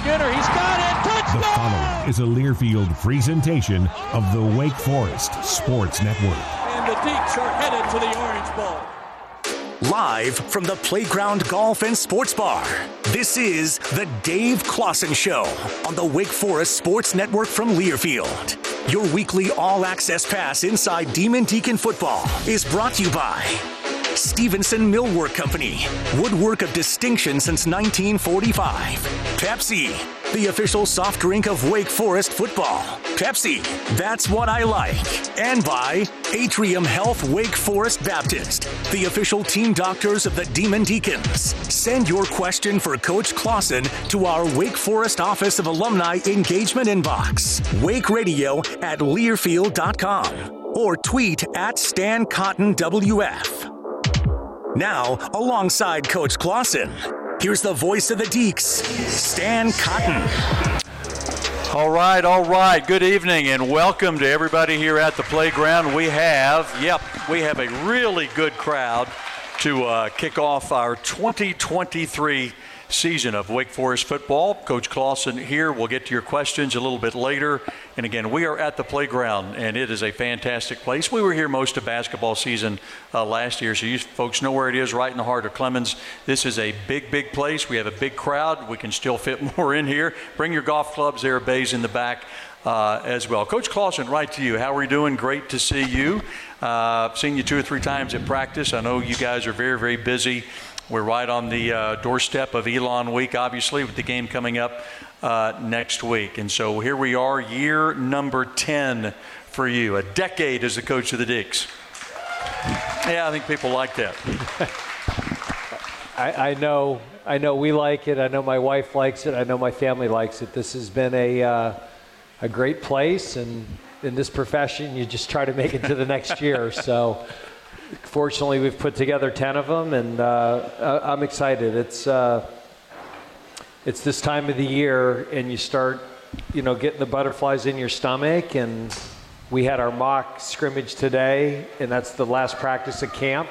Skinner, he's got it. Touchdown! The following is a Learfield presentation of the Wake Forest Sports Network. And the Deacs are headed to the Orange Bowl. Live from the Playground Golf and Sports Bar, this is the Dave Clawson Show on the Wake Forest Sports Network from Learfield. Your weekly all access pass inside Demon Deacon football is brought to you by Stevenson Millwork Company, woodwork of distinction since 1945. Pepsi, the official soft drink of Wake Forest football. Pepsi, that's what I like. And by Atrium Health Wake Forest Baptist, the official team doctors of the Demon Deacons. Send your question for Coach Clawson to our Wake Forest Office of Alumni Engagement inbox, Wake Radio at Learfield.com, or tweet at Stan Cotten WF. Now, alongside Coach Clawson, here's the voice of the Deacs, Stan Cotten. All right, all right. Good evening and welcome to everybody here at the playground. We have, yep, we have a really good crowd to uh, kick off our 2023 season of Wake Forest football. Coach Clawson here. We'll get to your questions a little bit later. And again, we are at the playground, and it is a fantastic place. We were here most of basketball season uh, last year, so you folks know where it is, right in the heart of Clemmons. This is a big, big place. We have a big crowd. We can still fit more in here. Bring your golf clubs. There are bays in the back. Uh, as well. Coach Clawson, right to you. How are we doing? Great to see you. Uh, I've seen you two or three times at practice. I know you guys are very, very busy. We're right on the uh, doorstep of Elon Week, obviously, with the game coming up uh, next week. And so here we are, year number 10 for you, a decade as the coach of the Deacs. Yeah, I think people like that. I, I, know, I know we like it. I know my wife likes it. I know my family likes it. This has been a uh, a great place, and in this profession, you just try to make it to the next year. So, fortunately, we've put together ten of them, and uh, I'm excited. It's uh, it's this time of the year, and you start, you know, getting the butterflies in your stomach. And we had our mock scrimmage today, and that's the last practice at camp.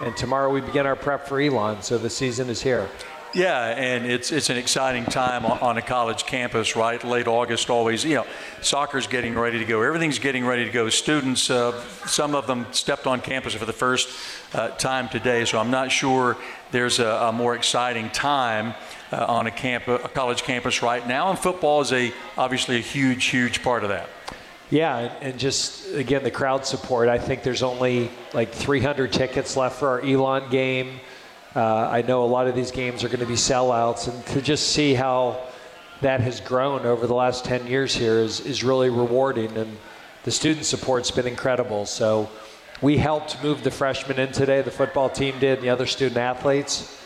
And tomorrow we begin our prep for Elon, so the season is here. Yeah, and it's it's an exciting time on a college campus, right? Late August, always. You know, soccer's getting ready to go. Everything's getting ready to go. Students, uh, some of them stepped on campus for the first uh, time today, so I'm not sure there's a, a more exciting time uh, on a camp, a college campus right now. And football is a obviously a huge, huge part of that. Yeah, and just again the crowd support. I think there's only like 300 tickets left for our Elon game. Uh, I know a lot of these games are going to be sellouts, and to just see how that has grown over the last 10 years here is, is really rewarding. And the student support's been incredible. So we helped move the freshmen in today, the football team did, and the other student athletes.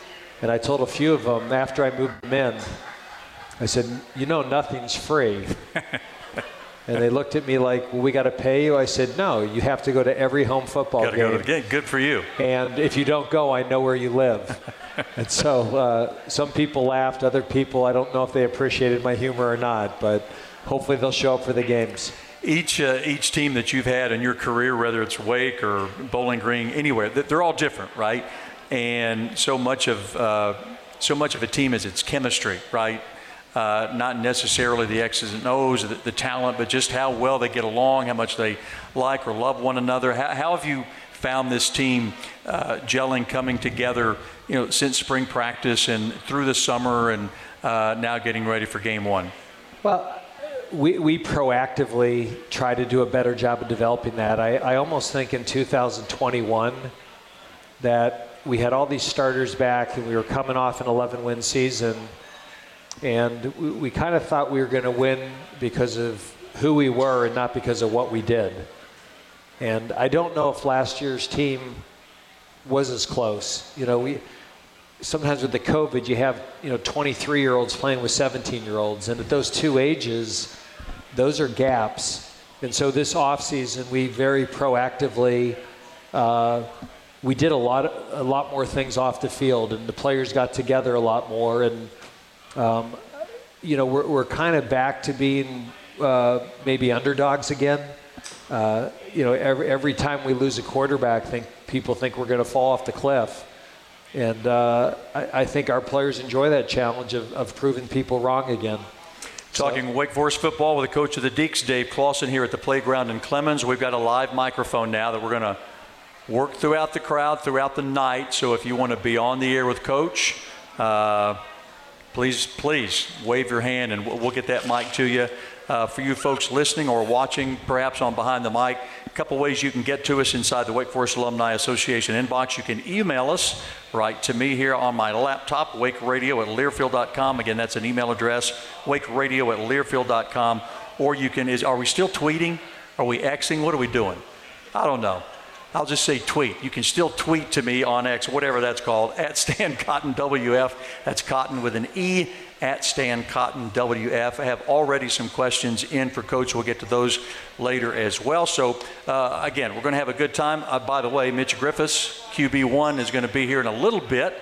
And I told a few of them after I moved them in, I said, You know, nothing's free. and they looked at me like, Well, we got to pay you. I said, No, you have to go to every home football Gotta game. go to the game. Good for you. And if you don't go, I know where you live. and so uh, some people laughed, other people, I don't know if they appreciated my humor or not, but hopefully they'll show up for the games. Each uh, each team that you've had in your career, whether it's Wake or Bowling Green, anywhere, they're all different, right? And so much of uh, so much of a team is its chemistry, right? Uh, not necessarily the X's and O's, the, the talent, but just how well they get along, how much they like or love one another. How, how have you found this team uh, gelling, coming together, you know, since spring practice and through the summer, and uh, now getting ready for Game One? Well, we, we proactively try to do a better job of developing that. I, I almost think in 2021 that we had all these starters back and we were coming off an 11 win season. And we, we kind of thought we were going to win because of who we were and not because of what we did. And I don't know if last year's team was as close. You know, we sometimes with the COVID, you have you know 23 year olds playing with 17 year olds, and at those two ages, those are gaps. And so this offseason, we very proactively uh, we did a lot a lot more things off the field, and the players got together a lot more, and um, you know we're, we're kind of back to being uh, maybe underdogs again. Uh, you know, every, every time we lose a quarterback, think people think we're going to fall off the cliff. And uh, I, I, think our players enjoy that challenge of, of proving people wrong again. Talking so. Wake Forest football with the coach of the Deacs, Dave Clawson, here at the playground in Clemmons. We've got a live microphone now that we're going to work throughout the crowd throughout the night. So if you want to be on the air with Coach, uh, please, please wave your hand and we'll get that mic to you. Uh, for you folks listening or watching, perhaps on Behind the Mic, a couple ways you can get to us inside the Wake Forest Alumni Association inbox. You can email us right to me here on my laptop, wakeradio at learfield.com. Again, that's an email address, wakeradio at learfield.com. Or you can, is, are we still tweeting? Are we Xing? What are we doing? I don't know. I'll just say tweet. You can still tweet to me on X, whatever that's called, at Stan Cotten WF. That's Cotten with an E at Stan Cotten WF. I have already some questions in for Coach. We'll get to those later as well. So, uh, again, we're going to have a good time. Uh, by the way, Mitch Griffis, QB1, is going to be here in a little bit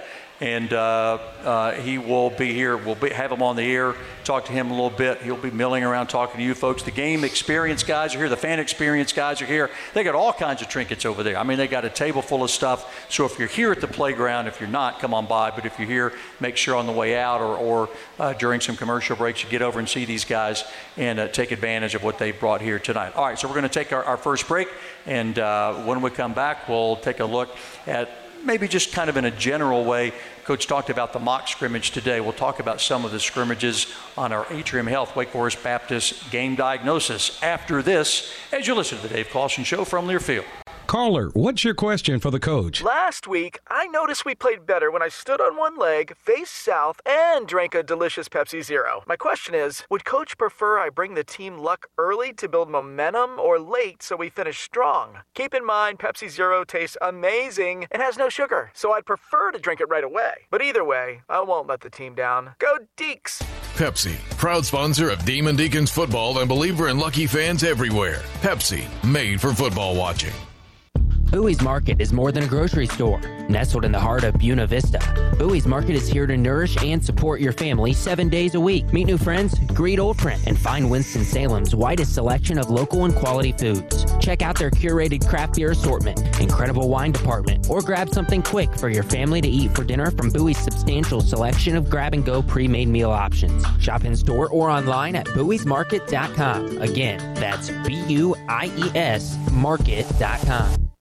and uh, uh, he will be here. We'll be, have him on the air, talk to him a little bit. He'll be milling around talking to you folks. The game experience guys are here. The fan experience guys are here. They got all kinds of trinkets over there. I mean, they got a table full of stuff. So if you're here at the playground, if you're not, come on by. But if you're here, make sure on the way out or, or uh, during some commercial breaks, you get over and see these guys and uh, take advantage of what they brought here tonight. All right, so we're going to take our, our first break, and uh, when we come back, we'll take a look at maybe just kind of in a general way, Coach talked about the mock scrimmage today. We'll talk about some of the scrimmages on our Atrium Health Wake Forest Baptist game diagnosis after this, as you listen to the Dave Clawson Show from Learfield. Caller, what's your question for the coach? Last week, I noticed we played better when I stood on one leg, faced south, and drank a delicious Pepsi Zero. My question is Would coach prefer I bring the team luck early to build momentum or late so we finish strong? Keep in mind, Pepsi Zero tastes amazing and has no sugar, so I'd prefer to drink it right away. But either way, I won't let the team down. Go Deacs! Pepsi, proud sponsor of Demon Deacons football and believer in lucky fans everywhere. Pepsi, made for football watching. Buie's Market is more than a grocery store. Nestled in the heart of Buena Vista, Buie's Market is here to nourish and support your family seven days a week. Meet new friends, greet old friends, and find Winston-Salem's widest selection of local and quality foods. Check out their curated craft beer assortment, incredible wine department, or grab something quick for your family to eat for dinner from Buie's substantial selection of grab-and-go pre-made meal options. Shop in store or online at buiesmarket.com. Again, that's B-U-I-E-S market.com.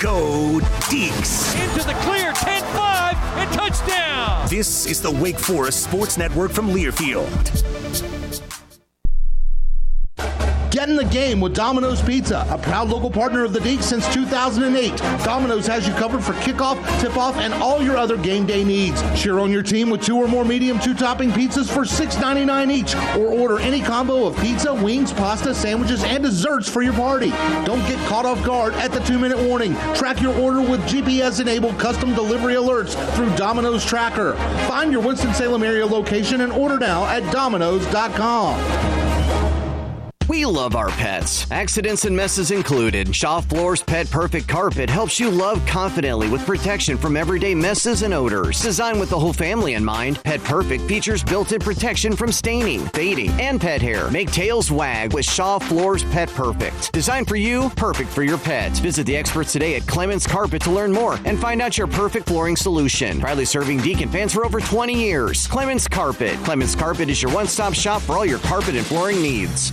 Go Deacs. Into the clear, 10 5, and touchdown! This is the Wake Forest Sports Network from Learfield. Get in the game with Domino's Pizza, a proud local partner of the Deacs since 2008. Domino's has you covered for kickoff, tip-off, and all your other game day needs. Cheer on your team with two or more medium two-topping pizzas for $6.99 each, or order any combo of pizza, wings, pasta, sandwiches, and desserts for your party. Don't get caught off guard at the two-minute warning. Track your order with GPS-enabled custom delivery alerts through Domino's Tracker. Find your Winston-Salem area location and order now at domino's.com. We love our pets, accidents and messes included. Shaw Floors Pet Perfect Carpet helps you love confidently with protection from everyday messes and odors. Designed with the whole family in mind, Pet Perfect features built in protection from staining, fading, and pet hair. Make tails wag with Shaw Floors Pet Perfect. Designed for you, perfect for your pet. Visit the experts today at Clemmons Carpet to learn more and find out your perfect flooring solution. Proudly serving Deacon fans for over 20 years. Clemmons Carpet. Clemmons Carpet is your one stop shop for all your carpet and flooring needs.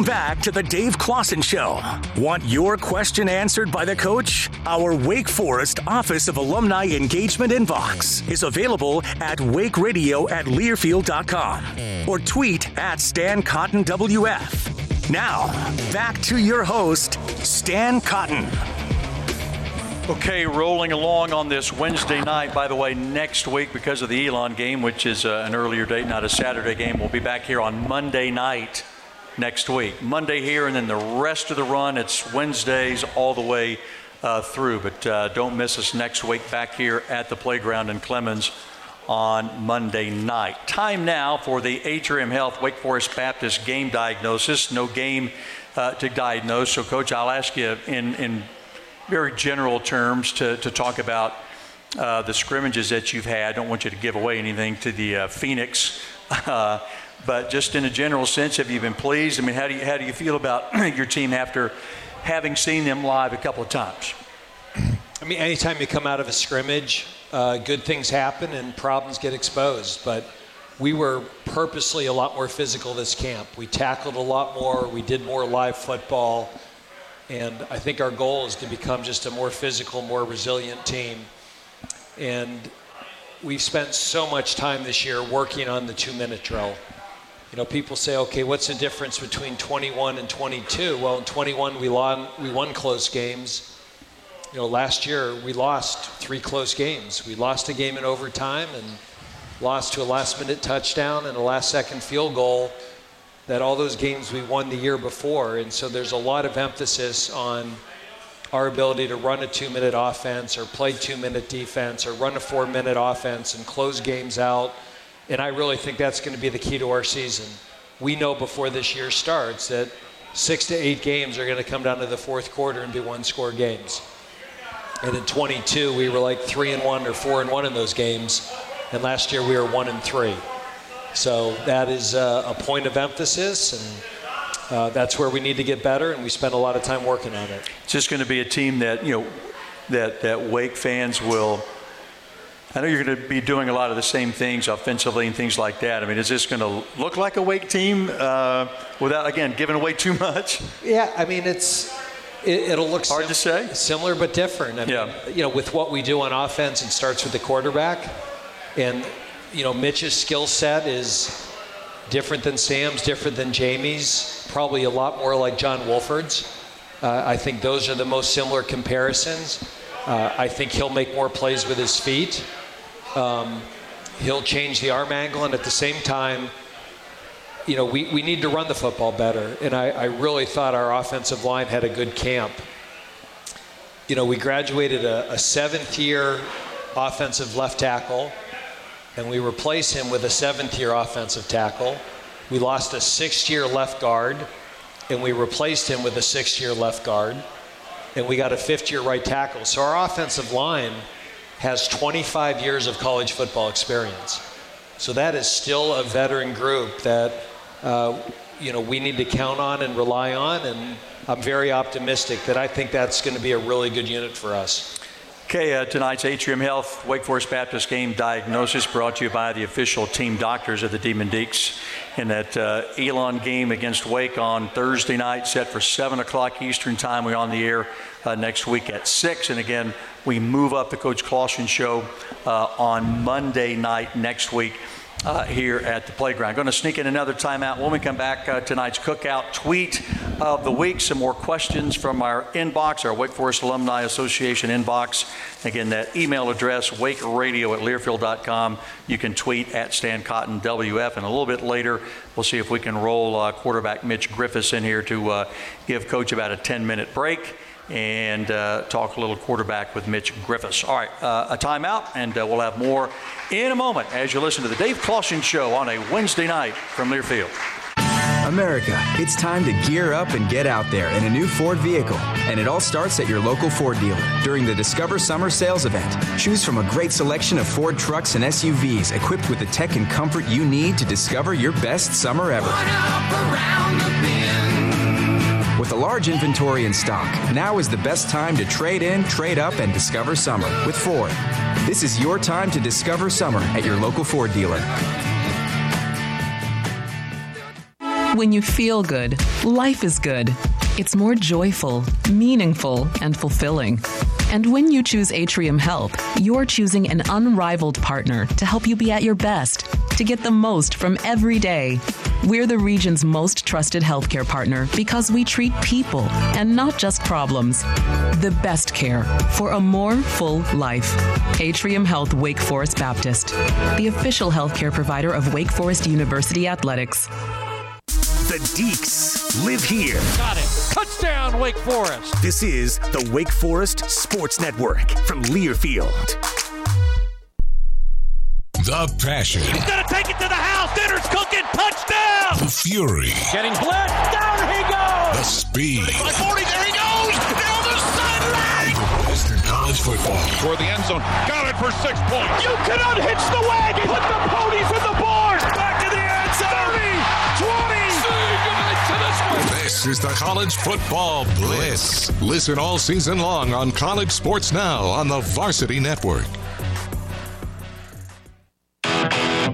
Welcome back to the Dave Clawson Show. Want your question answered by the coach? Our Wake Forest Office of Alumni Engagement inbox is available at wakeradio at learfield.com or tweet at Stan Cotten WF. Now, back to your host, Stan Cotten. Okay, rolling along on this Wednesday night. By the way, next week, because of the Elon game, which is uh, an earlier date, not a Saturday game, we'll be back here on Monday night next week. Monday here, and then the rest of the run, it's Wednesdays all the way uh, through. But uh, don't miss us next week back here at the playground in Clemmons on Monday night. Time now for the Atrium Health Wake Forest Baptist game diagnosis. No game uh, to diagnose. So, Coach, I'll ask you in, in very general terms to, to talk about uh, the scrimmages that you've had. I don't want you to give away anything to the uh, Phoenix. Uh, but just in a general sense, have you been pleased? I mean, how do you, how do you feel about your team after having seen them live a couple of times? I mean, anytime you come out of a scrimmage, uh, good things happen and problems get exposed. But we were purposely a lot more physical this camp. We tackled a lot more. We did more live football. And I think our goal is to become just a more physical, more resilient team. And we've spent so much time this year working on the two minute drill. You know, people say, okay, what's the difference between 21 and 22? Well, in 21, we won, we won close games. You know, last year we lost three close games. We lost a game in overtime and lost to a last minute touchdown and a last second field goal that all those games we won the year before. And so there's a lot of emphasis on our ability to run a two minute offense or play two minute defense or run a four minute offense and close games out and I really think that's going to be the key to our season. We know before this year starts that six to eight games are going to come down to the fourth quarter and be one score games. And in 22, we were like three and one or four and one in those games. And last year we were one and three. So that is uh, a point of emphasis, and uh, that's where we need to get better. And we spend a lot of time working on it. It's just going to be a team that you know that that Wake fans will I know you're going to be doing a lot of the same things offensively and things like that. I mean, is this going to look like a Wake team uh, without, again, giving away too much? Yeah, I mean, it's it, will look hard sim- to say, similar but different. I yeah. Mean, you know, with what we do on offense, it starts with the quarterback, and you know, Mitch's skill set is different than Sam's, different than Jamie's, probably a lot more like John Wolford's. Uh, I think those are the most similar comparisons. Uh, I think he'll make more plays with his feet. Um, he'll change the arm angle, and at the same time, you know, we, we need to run the football better. And I, I really thought our offensive line had a good camp. You know, we graduated a, a seventh year offensive left tackle, and we replaced him with a seventh year offensive tackle. We lost a sixth year left guard, and we replaced him with a sixth year left guard. And we got a fifth year right tackle. So our offensive line has 25 years of college football experience. So that is still a veteran group that uh, you know we need to count on and rely on, and I'm very optimistic that I think that's going to be a really good unit for us. Okay, uh, tonight's Atrium Health Wake Forest Baptist game diagnosis brought to you by the official team doctors of the Demon Deacs in that uh, Elon game against Wake on Thursday night, set for 7 o'clock Eastern Time. We're on the air uh, next week at 6. And again, we move up the Coach Clawson show uh, on Monday night next week uh, here at the playground. Going to sneak in another timeout when we come back. Uh, tonight's cookout tweet of the week. Some more questions from our inbox, our Wake Forest Alumni Association inbox. Again, that email address, wakeradio at learfield.com. You can tweet at Stan Cotten WF. And a little bit later, we'll see if we can roll uh, quarterback Mitch Griffis in here to uh, give Coach about a 10 minute break and uh, talk a little quarterback with Mitch Griffis. All right, uh, a timeout, and uh, we'll have more in a moment as you listen to the Dave Clawson Show on a Wednesday night from Learfield. America, it's time to gear up and get out there in a new Ford vehicle. And it all starts at your local Ford dealer during the Discover Summer Sales Event. Choose from a great selection of Ford trucks and SUVs equipped with the tech and comfort you need to discover your best summer ever. With a large inventory in stock, now is the best time to trade in, trade up, and discover summer with Ford. This is your time to discover summer at your local Ford dealer. When you feel good, life is good. It's more joyful, meaningful, and fulfilling. And when you choose Atrium Health, you're choosing an unrivaled partner to help you be at your best, to get the most from every day. We're the region's most trusted healthcare partner because we treat people and not just problems. The best care for a more full life. Atrium Health Wake Forest Baptist, the official healthcare provider of Wake Forest University Athletics. The Deacs live here. Got it. Touchdown, Wake Forest. This is the Wake Forest Sports Network from Learfield. The passion. He's going to take it to the house. Dinner's cooking. Touchdown. The fury. Getting blitz. Down he goes. The speed. By 40, there he goes. Down the sideline. Western College football. Toward the end zone. Got it for six points. You can unhitch the wagon. Put the ponies in the barn. Back to the end zone. 30, 20. This is the College Football Bliss. Listen all season long on College Sports Now on the Varsity Network.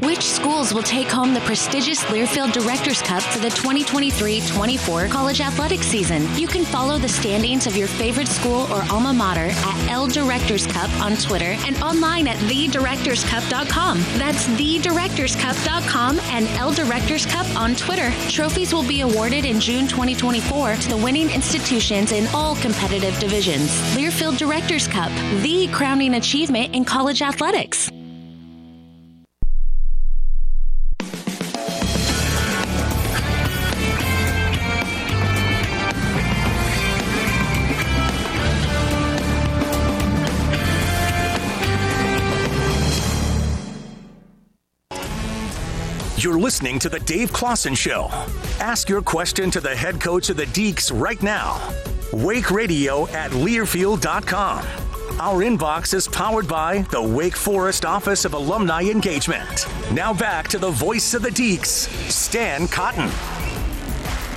Which schools will take home the prestigious Learfield Directors Cup for the 2023-24 college athletics season? You can follow the standings of your favorite school or alma mater at L Directors Cup on Twitter and online at thedirectorscup.com. That's thedirectorscup.com and L Directors Cup on Twitter. Trophies will be awarded in June 2024 to the winning institutions in all competitive divisions. Learfield Directors Cup, the crowning achievement in college athletics. You're listening to The Dave Clawson Show. Ask your question to the head coach of the Deacs right now. Wake Radio at Learfield.com. Our inbox is powered by the Wake Forest Office of Alumni Engagement. Now back to the voice of the Deacs, Stan Cotten.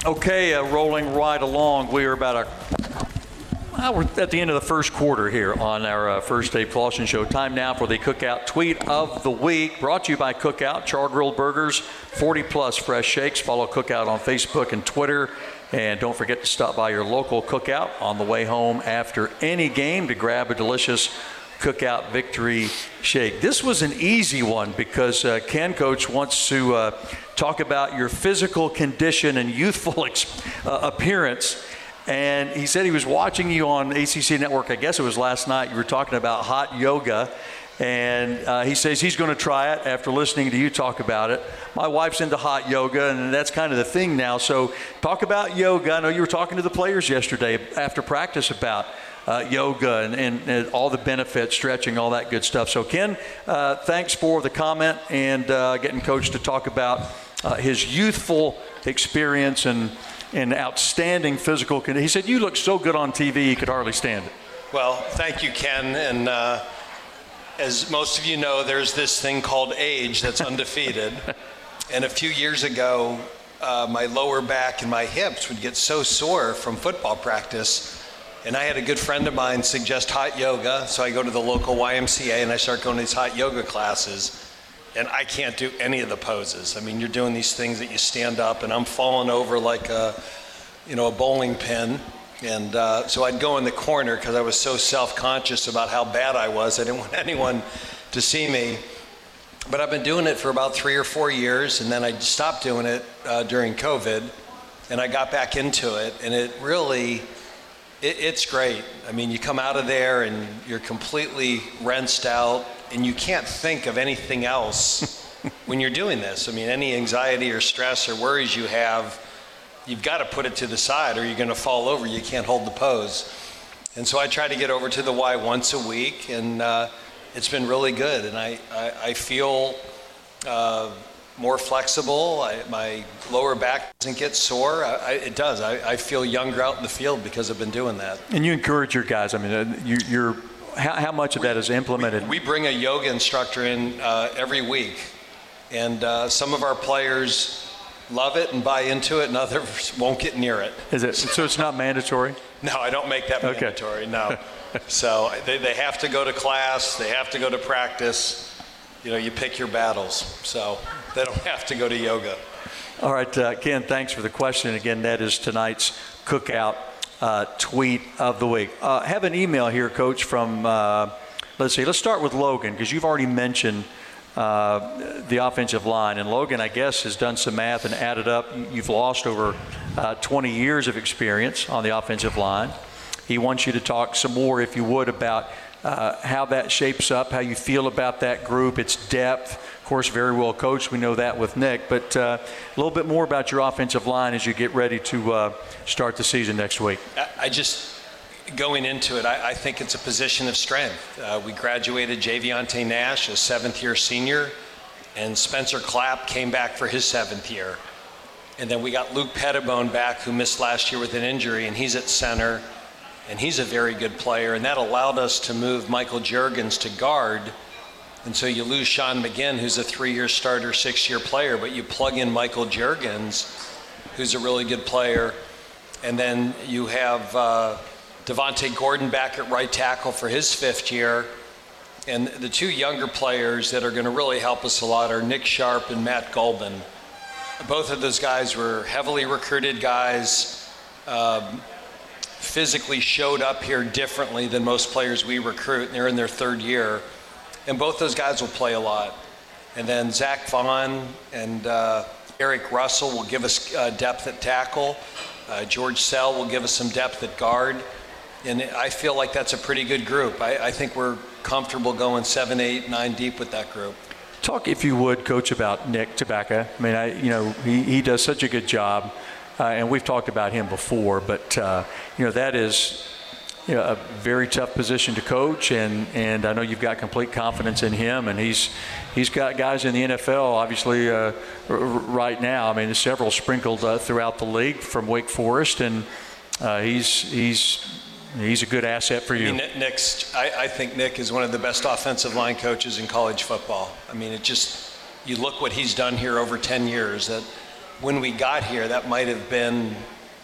Okay, uh, rolling right along. We are about a well, we're at the end of the first quarter here on our uh, first Dave Clawson show. Time now for the Cookout Tweet of the Week, brought to you by Cookout, char grilled burgers, 40 plus fresh shakes. Follow Cookout on Facebook and Twitter. And don't forget to stop by your local Cookout on the way home after any game to grab a delicious Cookout Victory Shake. This was an easy one because uh, Ken Coach wants to uh, talk about your physical condition and youthful ex- uh, appearance. And he said he was watching you on ACC Network. I guess it was last night. You were talking about hot yoga. And uh, he says he's going to try it after listening to you talk about it. My wife's into hot yoga, and that's kind of the thing now. So, talk about yoga. I know you were talking to the players yesterday after practice about uh, yoga and, and, and, all the benefits, stretching, all that good stuff. So, Ken, uh, thanks for the comment and uh, getting Coach to talk about uh, his youthful experience and and outstanding physical condition. He said, You look so good on TV, he could hardly stand it. Well, thank you, Ken. And uh, as most of you know, there's this thing called age that's undefeated. and a few years ago, uh, my lower back and my hips would get so sore from football practice And I had a good friend of mine suggest hot yoga, so I go to the local YMCA and I start going to these hot yoga classes. And I can't do any of the poses. I mean, you're doing these things that you stand up, and I'm falling over like a, you know, a bowling pin. And uh, so I'd go in the corner because I was so self-conscious about how bad I was. I didn't want anyone to see me. But I've been doing it for about three or four years, and then I stopped doing it uh, during COVID, and I got back into it, and it really, it, it's great. I mean, you come out of there and you're completely rinsed out, and you can't think of anything else when you're doing this. I mean, any anxiety or stress or worries you have, you've got to put it to the side, or you're going to fall over. You can't hold the pose. And so I try to get over to the Y once a week, and uh, it's been really good, and I, I, I feel uh, more flexible. I, my lower back doesn't get sore. I, it does. I, feel younger out in the field because I've been doing that. And you encourage your guys. I mean, uh, you, you're how, how, much of that is implemented? We, we bring a yoga instructor in uh, every week, and uh, some of our players love it and buy into it, and others won't get near it. Is it so? It's not mandatory. No, I don't make that okay. mandatory. No. so they, they have to go to class, they have to go to practice. You know, you pick your battles. So they don't have to go to yoga. All right, uh, Ken, thanks for the question. Again, that is tonight's cookout uh, tweet of the week. Uh, have an email here, Coach, from, uh, let's see, let's start with Logan, because you've already mentioned uh, the offensive line. And Logan, I guess, has done some math and added up. You've lost over uh, 20 years of experience on the offensive line. He wants you to talk some more, if you would, about uh, how that shapes up, how you feel about that group, its depth. Course, very well coached. We know that with Nick. But uh, a little bit more about your offensive line as you get ready to uh, start the season next week. I just going into it, I, I, think it's a position of strength. Uh, we graduated Javionte Nash, a seventh year senior, and Spencer Clapp came back for his seventh year. And then we got Luke Petitbon back, who missed last year with an injury, and he's at center and he's a very good player. And that allowed us to move Michael Jurgens to guard. And so you lose Sean Maginn, who's a three year starter, six year player, but you plug in Michael Jurgens, who's a really good player. And then you have uh, Devontae Gordon back at right tackle for his fifth year. And the two younger players that are going to really help us a lot are Nick Sharp and Matt Gulbin. Both of those guys were heavily recruited guys. Um, physically showed up here differently than most players we recruit. and They're in their third year. And both those guys will play a lot. And then Zach Vaughn and uh, Eric Russell will give us uh, depth at tackle. Uh, George Sell will give us some depth at guard. And I feel like that's a pretty good group. I, I think we're comfortable going seven, eight, nine deep with that group. Talk, if you would, Coach, about Nick Tabacca. I mean, I, you know, he, he does such a good job uh, and we've talked about him before, but uh, you know that is you know, a very tough position to coach, and, and I know you've got complete confidence in him, and he's he's got guys in the NFL obviously uh, r- right now. I mean, there's several sprinkled uh, throughout the league from Wake Forest, and uh, he's he's he's a good asset for you. I mean, Nick's, I, I think Nick is one of the best offensive line coaches in college football. I mean, it just you look what he's done here over 10 years. That when we got here, that might have been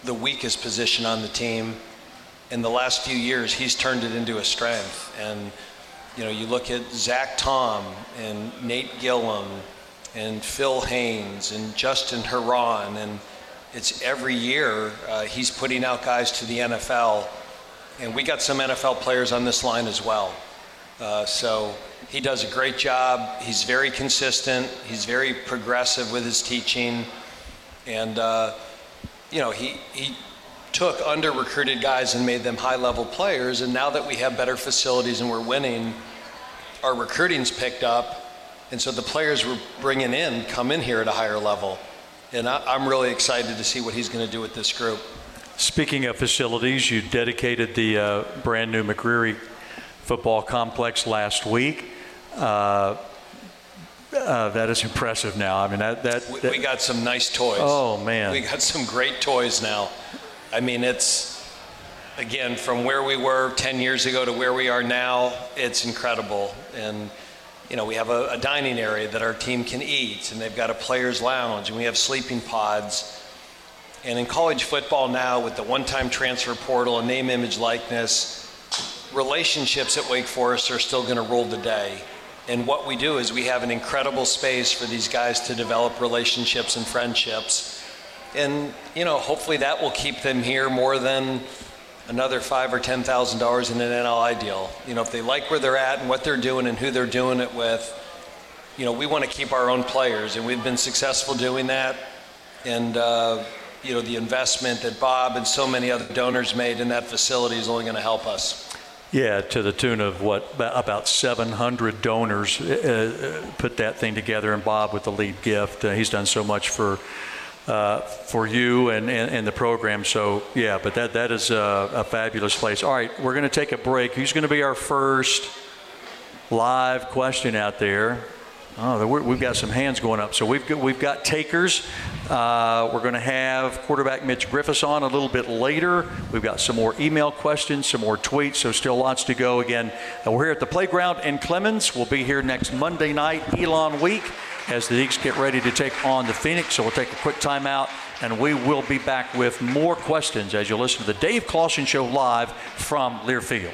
the weakest position on the team. In the last few years, he's turned it into a strength. And, you know, you look at Zach Tom and Nate Gilliam and Phil Haynes and Justin Herron, and it's every year uh, he's putting out guys to the NFL. And we got some NFL players on this line as well. Uh, so he does a great job. He's very consistent. He's very progressive with his teaching. And, uh, you know, he, he took under recruited guys and made them high level players. And now that we have better facilities and we're winning, our recruiting's picked up. And so the players we're bringing in come in here at a higher level. And I, I'm really excited to see what he's going to do with this group. Speaking of facilities, you dedicated the uh, brand new McCreary football complex last week. Uh, uh, that is impressive now. I mean, that, that, that, we got some nice toys. Oh, man. We got some great toys now. I mean, it's, again, from where we were 10 years ago to where we are now, it's incredible. And, you know, we have a, a dining area that our team can eat, and they've got a player's lounge, and we have sleeping pods. And in college football now, with the one time transfer portal and name, image, likeness, relationships at Wake Forest are still going to rule the day. And what we do is we have an incredible space for these guys to develop relationships and friendships. And, you know, hopefully that will keep them here more than another five or ten thousand dollars in an NLI deal. You know, if they like where they're at and what they're doing and who they're doing it with, you know, we want to keep our own players, and we've been successful doing that. And uh, you know, the investment that Bob and so many other donors made in that facility is only going to help us. Yeah, to the tune of what about 700 donors uh, uh, put that thing together, and Bob with the lead gift. Uh, he's done so much for uh, for you and, and, and, the program. So yeah, but that that is a, a fabulous place. All right, we're going to take a break. Who's going to be our first live question out there? Oh, we've got some hands going up. So we've got, we've got takers. Uh, we're going to have quarterback Mitch Griffis on a little bit later. We've got some more email questions, some more tweets, so still lots to go. Again, we're here at the playground in Clemmons. We'll be here next Monday night, Elon Week, as the Deacs get ready to take on the Phoenix. So we'll take a quick timeout, and we will be back with more questions as you listen to the Dave Clawson Show live from Learfield.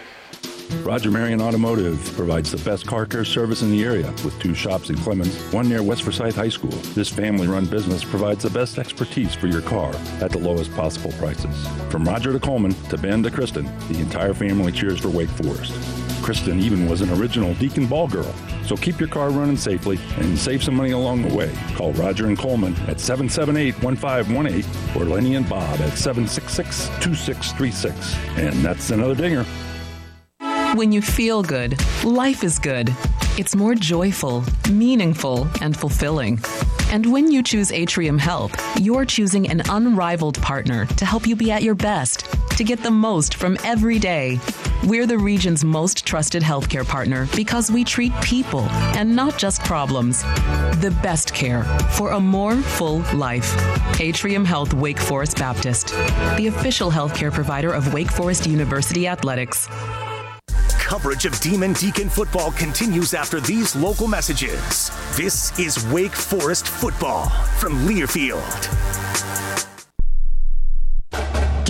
Roger Marion Automotive provides the best car care service in the area with two shops in Clemmons, one near West Forsyth High School. This family run business provides the best expertise for your car at the lowest possible prices. From Roger to Coleman to Ben to Kristen, the entire family cheers for Wake Forest. Kristen even was an original Deacon ball girl. So keep your car running safely and save some money along the way. Call Roger and Coleman at 778-1518 or Lenny and Bob at 766-2636. And that's another dinger. When you feel good, life is good. It's more joyful, meaningful, and fulfilling. And when you choose Atrium Health, you're choosing an unrivaled partner to help you be at your best, to get the most from every day. We're the region's most trusted healthcare partner because we treat people and not just problems. The best care for a more full life. Atrium Health Wake Forest Baptist, the official healthcare provider of Wake Forest University Athletics. Coverage of Demon Deacon football continues after these local messages. This is Wake Forest football from Learfield.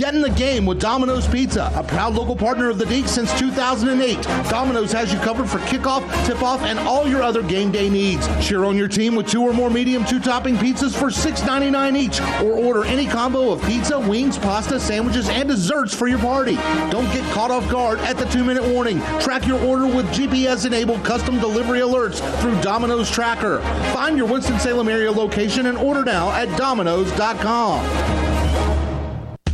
Get in the game with Domino's Pizza, a proud local partner of the Deacs since 2008. Domino's has you covered for kickoff, tip-off, and all your other game day needs. Cheer on your team with two or more medium two-topping pizzas for $6.99 each, or order any combo of pizza, wings, pasta, sandwiches, and desserts for your party. Don't get caught off guard at the two-minute warning. Track your order with GPS-enabled custom delivery alerts through Domino's Tracker. Find your Winston-Salem area location and order now at domino's.com.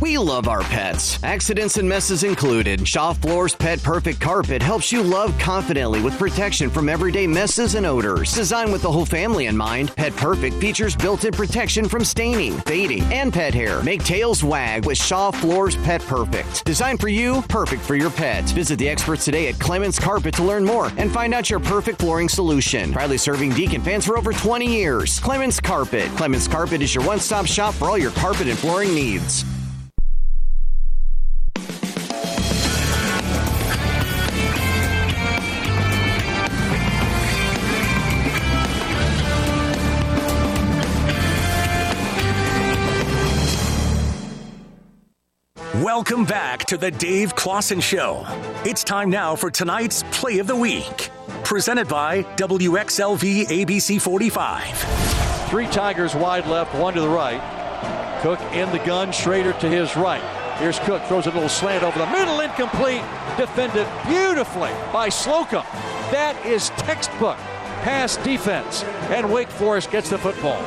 We love our pets, accidents and messes included. Shaw Floors Pet Perfect Carpet helps you love confidently with protection from everyday messes and odors. Designed with the whole family in mind, Pet Perfect features built in protection from staining, fading, and pet hair. Make tails wag with Shaw Floors Pet Perfect. Designed for you, perfect for your pet. Visit the experts today at Clemmons Carpet to learn more and find out your perfect flooring solution. Proudly serving Deacon fans for over 20 years. Clemmons Carpet. Clemmons Carpet is your one stop shop for all your carpet and flooring needs. Welcome back to the Dave Clawson Show. It's time now for tonight's Play of the Week. Presented by WXLV ABC 45. Three Tigers wide left, one to the right. Cook in the gun, Schrader to his right. Here's Cook, throws a little slant over the middle, incomplete. Defended beautifully by Slocum. That is textbook pass defense, and Wake Forest gets the football.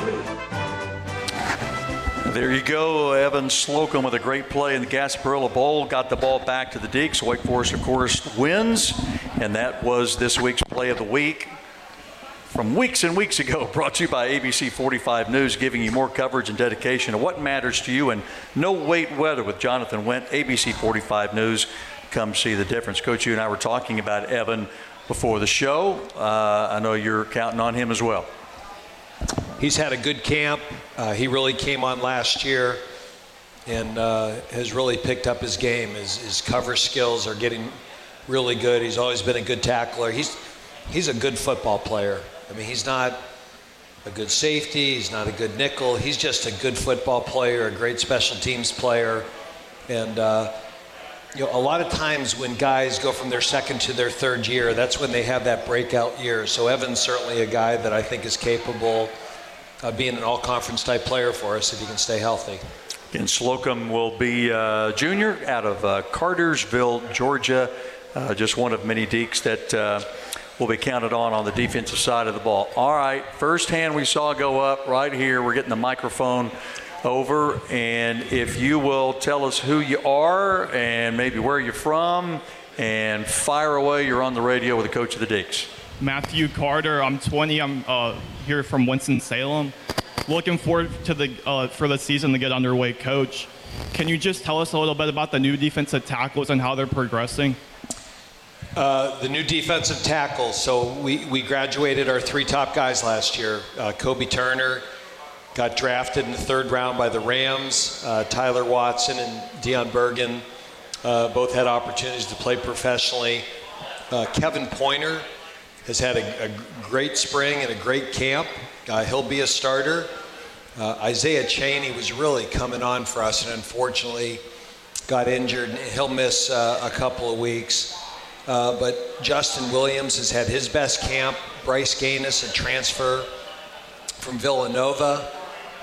There you go. Evan Slocum with a great play in the Gasparilla Bowl. Got the ball back to the Deacs. Wake Forest, of course, wins. And that was this week's play of the week. From weeks and weeks ago, brought to you by ABC 45 News, giving you more coverage and dedication of what matters to you. And no wait weather with Jonathan Went, ABC 45 News. Come see the difference. Coach, you and I were talking about Evan before the show. Uh, I know you're counting on him as well he's had a good camp. Uh, he really came on last year and uh, has really picked up his game. His, his cover skills are getting really good. He's always been a good tackler. He's he's a good football player. I mean, he's not a good safety. He's not a good nickel. He's just a good football player, a great special teams player. And, uh, you know, a lot of times when guys go from their second to their third year, that's when they have that breakout year. So Evan's certainly a guy that I think is capable of being an all-conference type player for us if he can stay healthy. And Slocum will be a junior out of uh, Cartersville, Georgia. Uh, just one of many Deacs that uh, will be counted on on the defensive side of the ball. All right, first hand we saw go up right here. We're getting the microphone over, and if you will tell us who you are and maybe where you're from, and fire away. You're on the radio with the coach of the Deacs. Matthew Carter. I'm 20. I'm uh, here from Winston Salem. Looking forward to the uh, for the season to get underway, coach. Can you just tell us a little bit about the new defensive tackles and how they're progressing? Uh, the new defensive tackles. So we, we graduated our three top guys last year. Uh, Kobie Turner got drafted in the third round by the Rams. Uh, Tyler Watson and Dion Bergen uh, both had opportunities to play professionally. Uh, Kevin Pointer has had a, a, great spring and a great camp. he'll be a starter. Isaiah Cheney was really coming on for us and unfortunately got injured. He'll miss a couple of weeks. Uh, but Justin Williams has had his best camp. Bryce Gaines, a transfer from Villanova,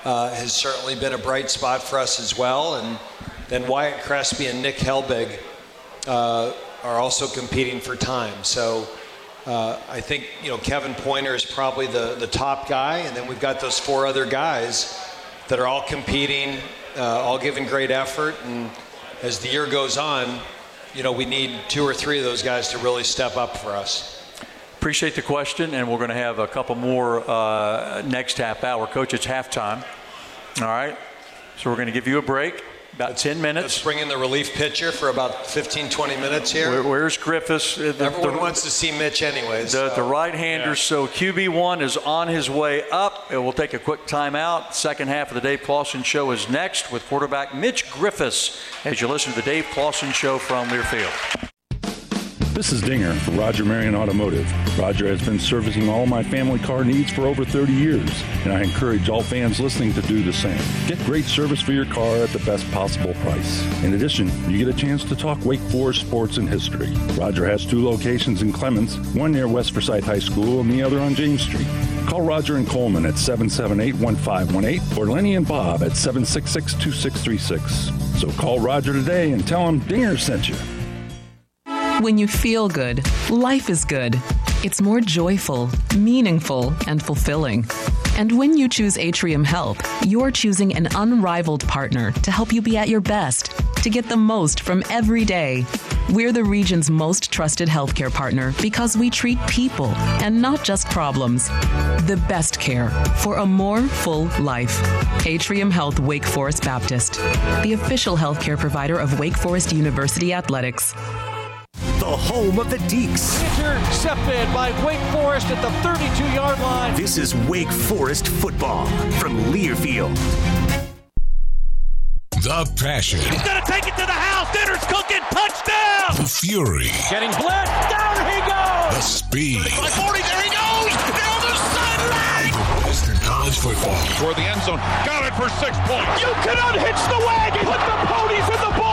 uh, has certainly been a bright spot for us as well. And then Wyatt Crespi and Nick Helbig uh, are also competing for time. So uh, I think you know Kevin Pointer is probably the the top guy, and then we've got those four other guys that are all competing, uh, all giving great effort, and as the year goes on, you know, we need two or three of those guys to really step up for us. Appreciate the question, and we're going to have a couple more uh, next half hour. Coach, it's halftime. All right. So we're going to give you a break, about 10 minutes. Let's bring in the relief pitcher for about 15, 20 minutes here. Where, where's Griffis? Uh, the, Everyone the, wants to see Mitch anyways. The, so. the right-hander, yeah. so QB1 is on his way up. And We'll take a quick timeout. Second half of the Dave Clawson Show is next with quarterback Mitch Griffis as you listen to the Dave Clawson Show from Learfield. This is Dinger for Roger Marion Automotive. Roger has been servicing all my family car needs for over 30 years, and I encourage all fans listening to do the same. Get great service for your car at the best possible price. In addition, you get a chance to talk Wake Forest sports and history. Roger has two locations in Clemmons, one near West Forsyth High School and the other on James Street. Call Roger and Coleman at 778-1518 or Lenny and Bob at 766-2636. So call Roger today and tell him Dinger sent you. When you feel good, life is good. It's more joyful, meaningful, and fulfilling. And when you choose Atrium Health, you're choosing an unrivaled partner to help you be at your best, to get the most from every day. We're the region's most trusted healthcare partner because we treat people and not just problems. The best care for a more full life. Atrium Health Wake Forest Baptist, the official healthcare provider of Wake Forest University Athletics the home of the Deacs. Intercepted by Wake Forest at the 32 yard line. This is Wake Forest football from Learfield. The passion. He's going to take it to the house. Dinner's cooking. Touchdown. The fury. Getting bled. Down he goes. The speed. By 40. There he goes. Down the sideline. Western College football. Toward the end zone. Got it for six points. You can unhitch the wagon. Put the ponies in the barn.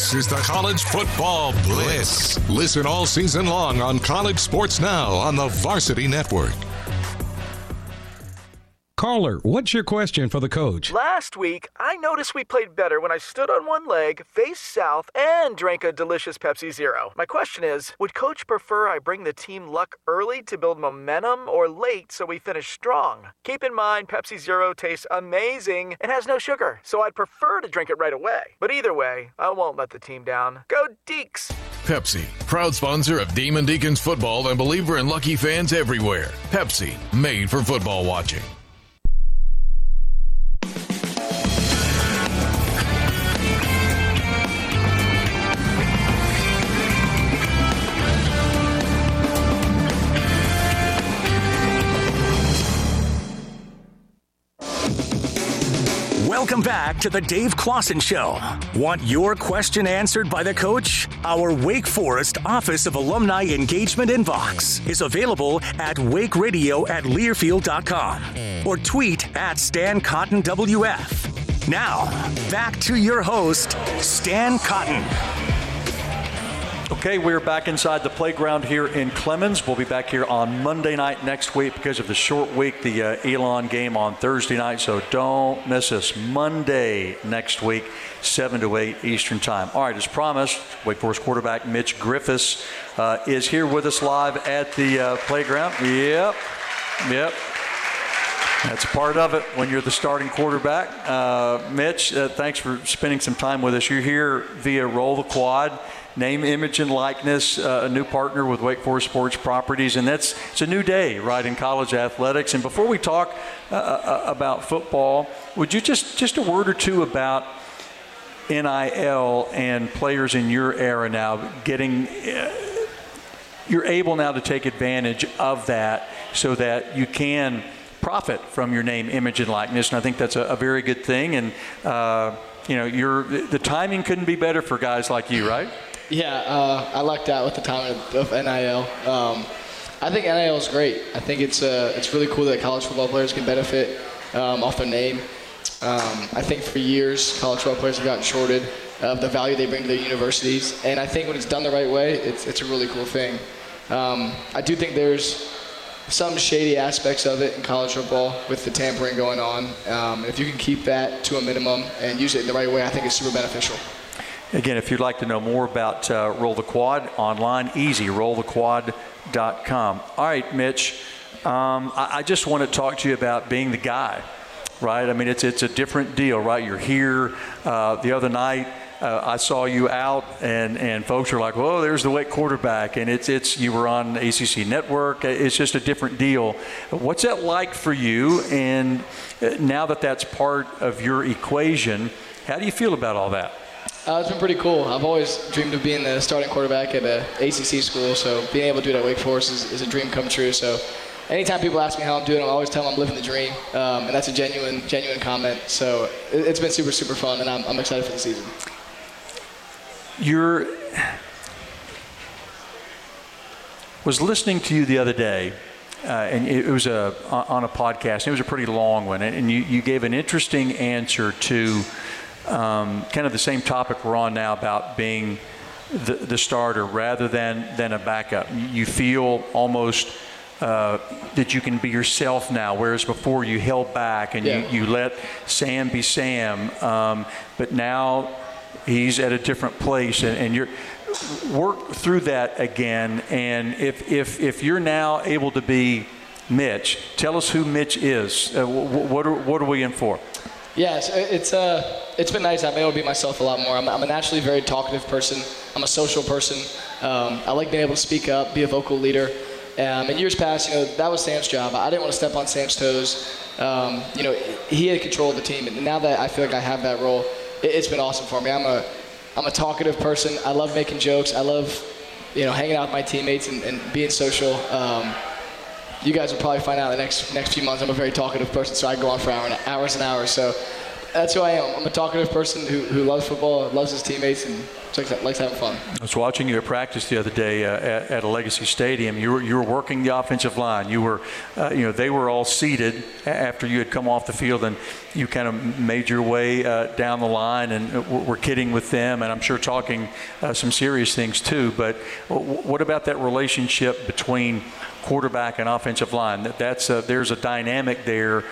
This is the College Football Bliss. Listen all season long on College Sports Now on the Varsity Network. Caller, what's your question for the coach? Last week, I noticed we played better when I stood on one leg, faced south, and drank a delicious Pepsi Zero. My question is Would coach prefer I bring the team luck early to build momentum or late so we finish strong? Keep in mind, Pepsi Zero tastes amazing and has no sugar, so I'd prefer to drink it right away. But either way, I won't let the team down. Go Deacs! Pepsi, proud sponsor of Demon Deacons football and believer in lucky fans everywhere. Pepsi, made for football watching. Welcome back to the Dave Clawson Show. Want your question answered by the coach? Our Wake Forest Office of Alumni Engagement inbox is available at wakeradio at learfield.com or tweet at Stan Cotten WF. Now, back to your host, Stan Cotten. Okay, we're back inside the playground here in Clemmons. We'll be back here on Monday night next week because of the short week, the uh, Elon game on Thursday night. So don't miss us. Monday next week, 7 to 8 Eastern Time. All right, as promised, Wake Forest quarterback Mitch Griffiths uh, is here with us live at the uh, playground. Yep, yep. That's part of it when you're the starting quarterback. Uh, Mitch, uh, thanks for spending some time with us. You're here via Roll the Quad name, image, and likeness, uh, a new partner with Wake Forest Sports Properties, and that's it's a new day, right, in college athletics. And before we talk uh, uh, about football, would you just just a word or two about NIL and players in your era now getting? Uh, you're able now to take advantage of that so that you can profit from your name, image, and likeness, and I think that's a, a very good thing. And uh, you know, the timing couldn't be better for guys like you, right? Yeah, uh, I lucked out with the time of, NIL. Um, I think NIL is great. I think it's uh, it's really cool that college football players can benefit um, off their name. Um, I think for years college football players have gotten shorted of the value they bring to their universities, and I think when it's done the right way, it's it's a really cool thing. Um, I do think there's some shady aspects of it in college football with the tampering going on. Um, if you can keep that to a minimum and use it in the right way, I think it's super beneficial. Again, if you'd like to know more about uh, Roll the Quad online, easy, rollthequad.com. All right, Mitch, um, I, I, just want to talk to you about being the guy, right? I mean, it's, it's a different deal, right? You're here. Uh, the other night, uh, I saw you out, and, and folks are like, "Whoa, there's the wet quarterback," and it's it's you were on ACC Network. It's just a different deal. What's that like for you? And uh, now that that's part of your equation, how do you feel about all that? Uh, it's been pretty cool. I've always dreamed of being the starting quarterback at an ACC school, so being able to do it at Wake Forest is, is, a dream come true. So anytime people ask me how I'm doing, I always tell them I'm living the dream, um, and that's a genuine, genuine comment. So it, has been super, super fun, and I'm, I'm excited for the season. You're was listening to you the other day, uh, and it was a on a podcast. It was a pretty long one, and you, you gave an interesting answer to um, kind of the same topic we're on now about being the, the starter rather than, than a backup. You feel almost uh, that you can be yourself now, whereas before you held back and yeah. you, you let Sam be Sam. Um, but now he's at a different place, and, and you're work through that again. And if, if, if you're now able to be Mitch, tell us who Mitch is. Uh, what, are, what are we in for? Yeah, it's, it's, uh, it's been nice. I've been able to be myself a lot more. I'm, I'm a naturally very talkative person. I'm a social person. Um, I like being able to speak up, be a vocal leader. Um, in years past, you know, that was Sam's job. I didn't want to step on Sam's toes. Um, you know, he had control of the team. And now that I feel like I have that role, it, has been awesome for me. I'm a, I'm a talkative person. I love making jokes. I love, you know, hanging out with my teammates and, and being social. Um, you guys will probably find out in the next next few months. I'm a very talkative person, so I go on for hours and hours. So that's who I am. I'm a talkative person who, who loves football, loves his teammates, and likes, likes having fun. I was watching you at practice the other day uh, at, at, a Legacy Stadium. You were, you were working the offensive line. You were, uh, you know, they were all seated after you had come off the field, and you kind of made your way uh, down the line, and were kidding with them, and I'm sure talking uh, some serious things too. But what about that relationship between quarterback and offensive line? That that's a, there's a dynamic there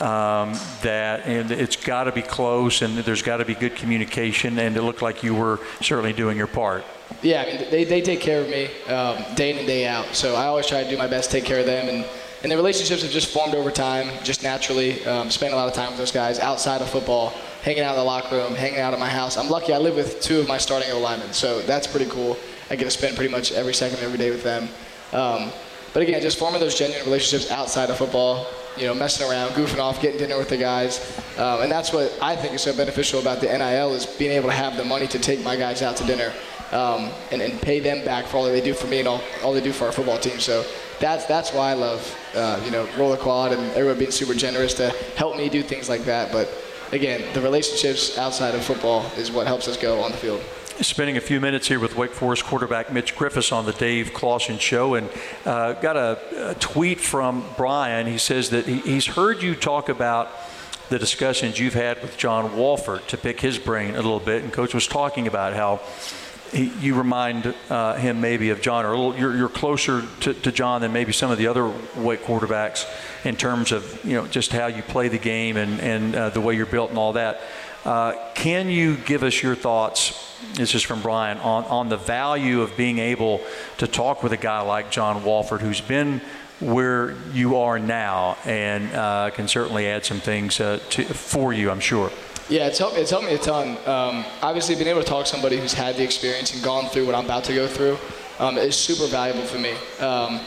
um, that and it's got to be close and there's got to be good communication and it looked like you were certainly doing your part. Yeah I mean, they, they take care of me um, day in and day out. So i always try to do my best to take care of them and, and the relationships have just formed over time just naturally. Um, spend a lot of time with those guys outside of football hanging out in the locker room hanging out at my house. I'm lucky i live with two of my starting o linemen so that's pretty cool. I get to spend pretty much every second every day with them. Um, but again just forming those genuine relationships outside of football you know, messing around, goofing off, getting dinner with the guys. Um, and that's what I think is so beneficial about the NIL is being able to have the money to take my guys out to dinner um, and, and pay them back for all that they do for me and all, all they do for our football team. So that's, that's why I love, uh, you know, Roll the Quad and everyone being super generous to help me do things like that. But again, the relationships outside of football is what helps us go on the field. Spending a few minutes here with Wake Forest quarterback Mitch Griffis on the Dave Clawson Show, and uh, got a, a, tweet from Brian. He says that he, he's heard you talk about the discussions you've had with John Wolford to pick his brain a little bit, and Coach was talking about how he, you remind uh, him maybe of John, or little, you're, you're, closer to, to, John than maybe some of the other Wake quarterbacks in terms of you know just how you play the game and, and uh, the way you're built and all that. Uh, can you give us your thoughts? This is from Brian on, on the value of being able to talk with a guy like John Wolford, who's been where you are now and uh, can certainly add some things uh, to, for you, I'm sure. Yeah, it's helped, it's helped me a ton. Um, obviously, being able to talk to somebody who's had the experience and gone through what I'm about to go through um, is super valuable for me. Um,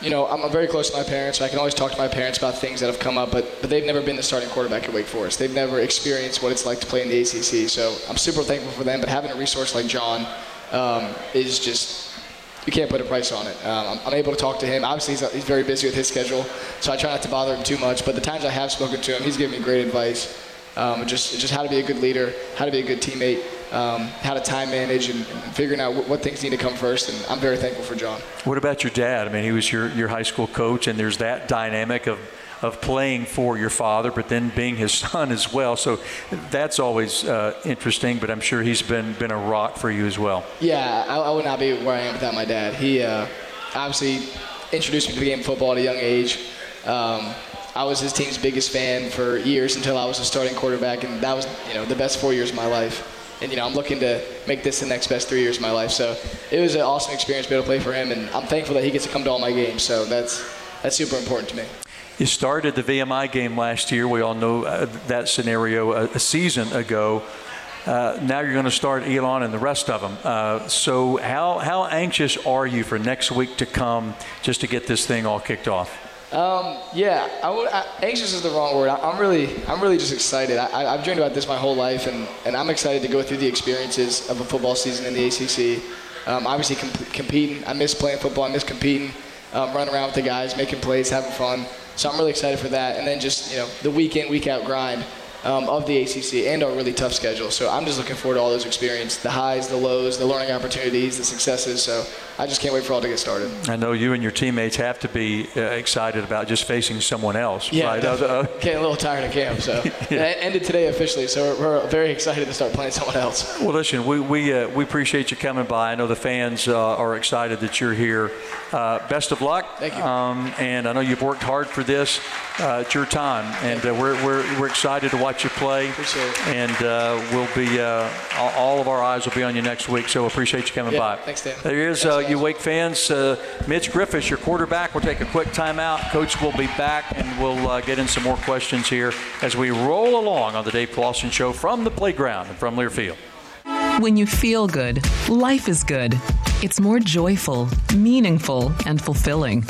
you know, I'm very close to my parents, so I can always talk to my parents about things that have come up, but, but they've never been the starting quarterback at Wake Forest. They've never experienced what it's like to play in the ACC, so I'm super thankful for them, but having a resource like John um, is just you can't put a price on it. Um, I'm, I'm, able to talk to him. Obviously, he's, he's very busy with his schedule, so I try not to bother him too much. But the times I have spoken to him, he's given me great advice um, just just how to be a good leader, how to be a good teammate, um, how to time manage, and, and figuring out what, what, things need to come first. And I'm very thankful for John. What about your dad? I mean, he was your, your high school coach, and there's that dynamic of of playing for your father, but then being his son as well. So that's always uh, interesting. But I'm sure he's been been a rock for you as well. Yeah, I, I would not be where I am without my dad. He uh, obviously introduced me to the game of football at a young age. Um, I was his team's biggest fan for years until I was a starting quarterback, and that was you know the best four years of my life. And you know I'm looking to make this the next best three years of my life. So it was an awesome experience to be able to play for him, and I'm thankful that he gets to come to all my games. So that's that's super important to me. You started the VMI game last year. We all know uh, that scenario a, a season ago. Uh, now you're going to start Elon and the rest of them. Uh, so how how anxious are you for next week to come, just to get this thing all kicked off? Um, yeah, I I, anxious is the wrong word. I, am really, I'm really just excited. I, have dreamed about this my whole life, and, and I'm excited to go through the experiences of a football season in the ACC. Um, obviously, comp- competing. I miss playing football. I miss competing, um, running around with the guys, making plays, having fun. So I'm really excited for that. And then just you know the week in, week out grind um, of the ACC and our really tough schedule. So I'm just looking forward to all those experiences, the highs, the lows, the learning opportunities, the successes. So I just can't wait for all to get started. I know you and your teammates have to be uh, excited about just facing someone else. Yeah, right? uh, getting a little tired of camp. So yeah. it ended today officially. So we're, very excited to start playing someone else. Well, listen, we we, uh, we appreciate you coming by. I know the fans uh, are excited that you're here. Uh, best of luck. Thank you. Um, and I know you've worked hard for this. Uh, it's your time, and we're, we're we're excited to watch you play. Appreciate it. And we'll be all of our eyes will be on you next week. So appreciate you coming yeah, by. Thanks, Dan. There is you Wake fans. Uh, Mitch Griffis, your quarterback. We'll take a quick timeout. Coach will be back, and we'll uh, get in some more questions here as we roll along on the Dave Clawson Show from the playground and from Learfield. When you feel good, life is good. It's more joyful, meaningful, and fulfilling.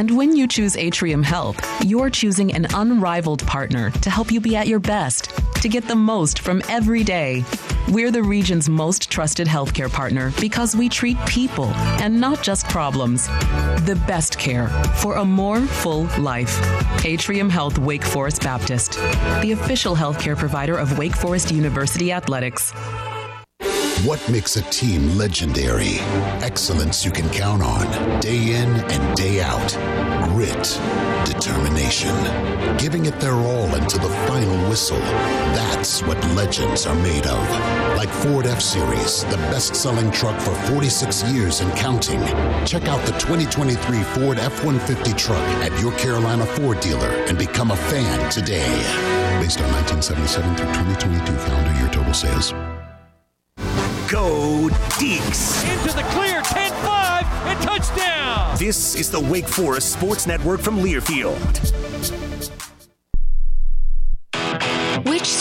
And when you choose Atrium Health, you're choosing an unrivaled partner to help you be at your best, to get the most from every day. We're the region's most trusted healthcare partner because we treat people and not just problems. The best care for a more full life. Atrium Health Wake Forest Baptist, the official healthcare provider of Wake Forest University Athletics. What makes a team legendary? Excellence you can count on, day in and day out. Grit, determination, giving it their all until the final whistle. That's what legends are made of. Like Ford F Series, the best selling truck for 46 years and counting. Check out the 2023 Ford F 150 truck at your Carolina Ford dealer and become a fan today. Based on 1977 through 2022 calendar year total sales. Go Deacs. Into the clear, 10 5, and touchdown! This is the Wake Forest Sports Network from Learfield.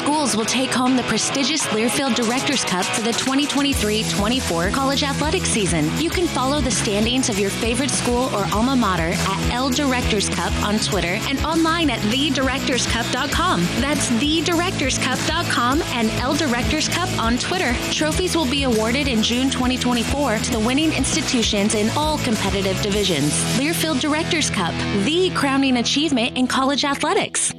Schools will take home the prestigious Learfield Directors Cup for the 2023-24 college athletics season? You can follow the standings of your favorite school or alma mater at L Directors Cup on Twitter and online at thedirectorscup.com. That's thedirectorscup.com and L Directors Cup on Twitter. Trophies will be awarded in June 2024 to the winning institutions in all competitive divisions. Learfield Directors Cup, the crowning achievement in college athletics.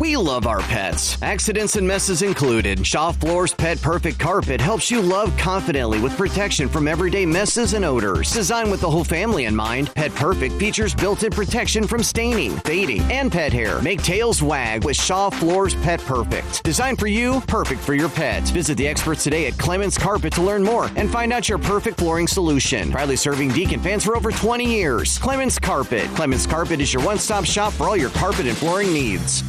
We love our pets, accidents and messes included. Shaw Floors Pet Perfect Carpet helps you love confidently with protection from everyday messes and odors. Designed with the whole family in mind, Pet Perfect features built in protection from staining, fading, and pet hair. Make tails wag with Shaw Floors Pet Perfect. Designed for you, perfect for your pets. Visit the experts today at Clements Carpet to learn more and find out your perfect flooring solution. Proudly serving Deacon fans for over 20 years. Clements Carpet. Clements Carpet is your one stop shop for all your carpet and flooring needs.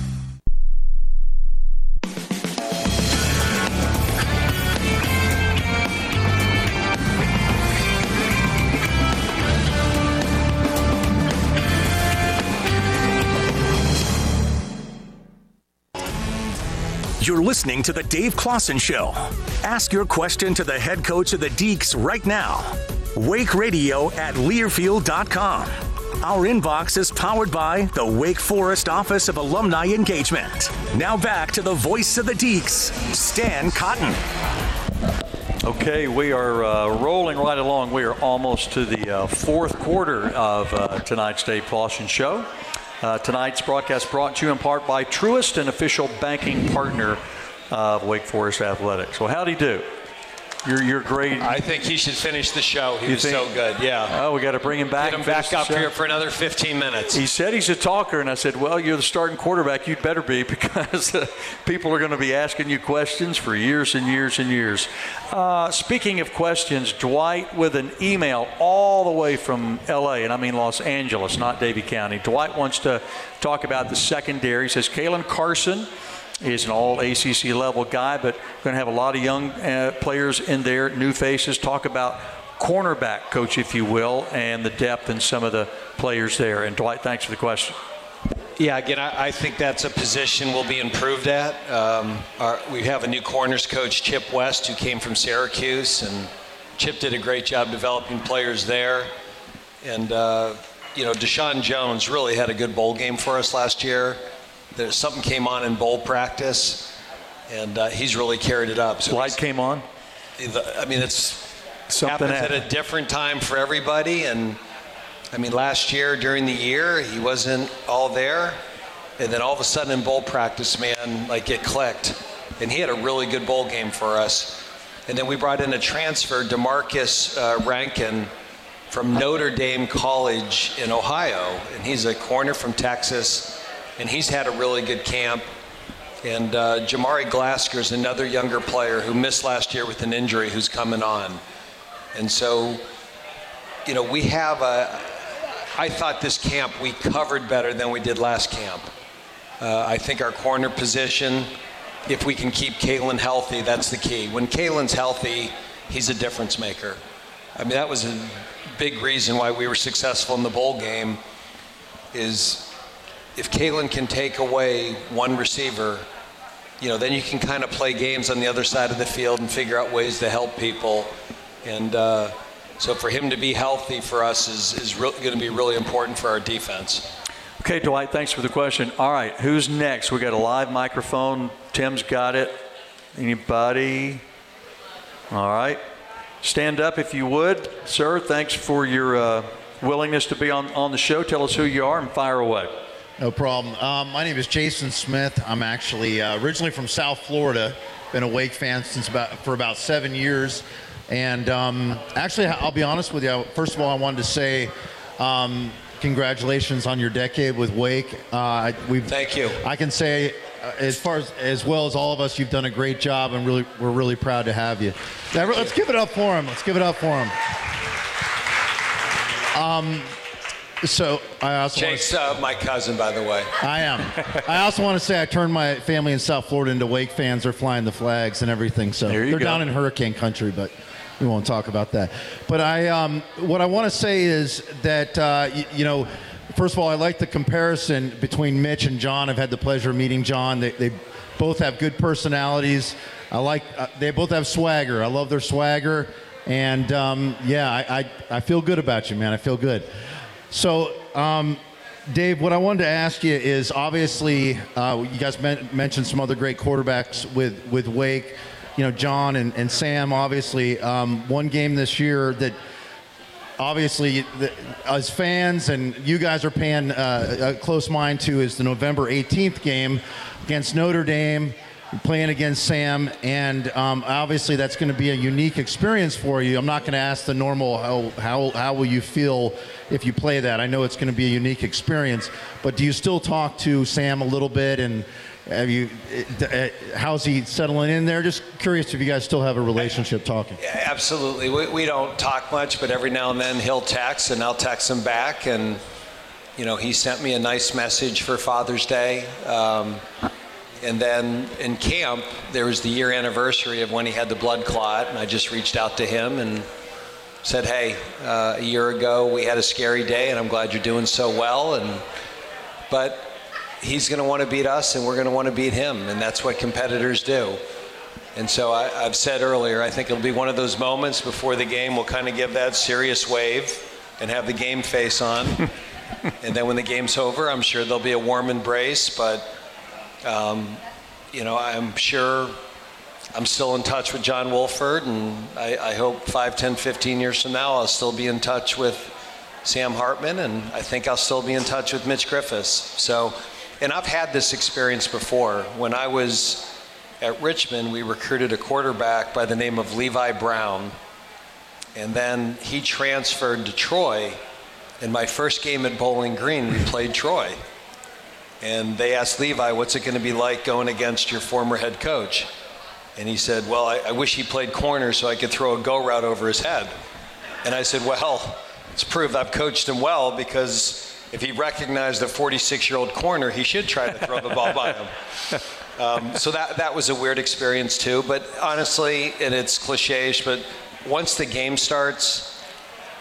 You're listening to The Dave Clawson Show. Ask your question to the head coach of the Deacs right now. Wake Radio at Learfield.com. Our inbox is powered by the Wake Forest Office of Alumni Engagement. Now back to the voice of the Deacs, Stan Cotten. Okay, we are uh, rolling right along. We are almost to the uh, fourth quarter of uh, tonight's Dave Clawson Show. Uh, tonight's broadcast brought to you in part by Truist, an official banking partner of Wake Forest Athletics. Well, how'd he do? You're, you're great. I think he should finish the show. He You was think- so good. Yeah. Oh, we got to bring him back. Get him back up here for another 15 minutes. He said he's a talker, and I said, "Well, you're the starting quarterback. You'd better be because uh, people are going to be asking you questions for years and years and years." Uh, speaking of questions, Dwight with an email all the way from L.A. and I mean Los Angeles, not Davie County. Dwight wants to talk about the secondary. He says Caelen Carson is an all ACC level guy, but going to have a lot of young uh, players in there, new faces. Talk about cornerback coach, if you will, and the depth and some of the players there. And Dwight, thanks for the question. Yeah, again, I, I think that's a position we'll be improved at. Um, our, we have a new corners coach, Chip West, who came from Syracuse, and Chip did a great job developing players there. And, uh, you know, Deshaun Jones really had a good bowl game for us last year. There's something came on in bowl practice, and uh, he's really carried it up. So Light came on. I mean, it's Something happens at a different time for everybody. And I mean, last year during the year, he wasn't all there, and then all of a sudden in bowl practice, man, like it clicked, and he had a really good bowl game for us. And then we brought in a transfer, Demarcus uh, Rankin from Notre Dame College in Ohio, and he's a corner from Texas, and he's had a really good camp. And uh, Jamari Glasker is another younger player who missed last year with an injury who's coming on. And so, you know, we have a, I thought this camp we covered better than we did last camp. Uh, I think our corner position, if we can keep Caelen healthy, that's the key. When Caelen's healthy, he's a difference maker. I mean, that was a big reason why we were successful in the bowl game is if Caelen can take away one receiver, you know, then you can kind of play games on the other side of the field and figure out ways to help people. And uh, so for him to be healthy for us is, is re- going to be really important for our defense. Okay, Dwight, thanks for the question. All right, who's next? We got a live microphone. Tim's got it. Anybody? All right. Stand up if you would, sir. Thanks for your uh, willingness to be on, on the show. Tell us who you are and fire away. No problem. Um, my name is Jason Smith. I'm actually uh, originally from South Florida. Been a Wake fan since about for about seven years, and um, actually, I'll be honest with you. First of all, I wanted to say. Um, Congratulations on your decade with Wake. Uh, we've, Thank you. I can say, uh, as far as as well as all of us, you've done a great job, and really, we're really proud to have you. Now, let's give it up for him. Let's give it up for him. Um, so I also wanna- uh, my cousin, by the way. I am. I also want to say I turned my family in South Florida into Wake fans. They're flying the flags and everything. So There you they're go. down in hurricane country, but we won't talk about that. But I, um, what I want to say is that uh, y- you know, first of all, I like the comparison between Mitch and John. I've had the pleasure of meeting John. They, they both have good personalities. I like. Uh, they both have swagger. I love their swagger. And um, yeah, I, I, I feel good about you, man. I feel good. So, um, Dave, what I wanted to ask you is obviously uh, you guys men- mentioned some other great quarterbacks with, with Wake, you know, John and, and Sam, obviously. Um, one game this year that obviously, the, as fans, and you guys are paying uh, a close mind to is the November 18th game against Notre Dame. Playing against Sam, and um, obviously that's going to be a unique experience for you. I'm not going to ask the normal how, how how will you feel if you play that. I know it's going to be a unique experience, but do you still talk to Sam a little bit and have you? Uh, how's he settling in there? Just curious if you guys still have a relationship talking. Yeah, absolutely. We, we don't talk much, but every now and then he'll text, and I'll text him back. And you know, he sent me a nice message for Father's Day. Um, and then in camp, there was the year anniversary of when he had the blood clot, and I just reached out to him and said, "Hey, uh, a year ago we had a scary day, and I'm glad you're doing so well." And but he's going to want to beat us, and we're going to want to beat him, and that's what competitors do. And so I, have said earlier, I think it'll be one of those moments before the game we'll kind of give that serious wave and have the game face on. and then when the game's over, I'm sure there'll be a warm embrace, but um, you know, I'm sure I'm still in touch with John Wolford, and I, I, hope 5, 10, 15 years from now, I'll still be in touch with Sam Hartman, and I think I'll still be in touch with Mitch Griffis. So, and I've had this experience before. When I was at Richmond, we recruited a quarterback by the name of Levi Brown, and then he transferred to Troy. In my first game at Bowling Green, we played Troy. And they asked Levi, What's it going to be like going against your former head coach? And he said, Well, I, I wish he played corner so I could throw a go route over his head. And I said, Well, it's proved I've coached him well because if he recognized a 46 year old corner, he should try to throw the ball by him. Um, so that, that was a weird experience too. But honestly, and it's cliche but once the game starts,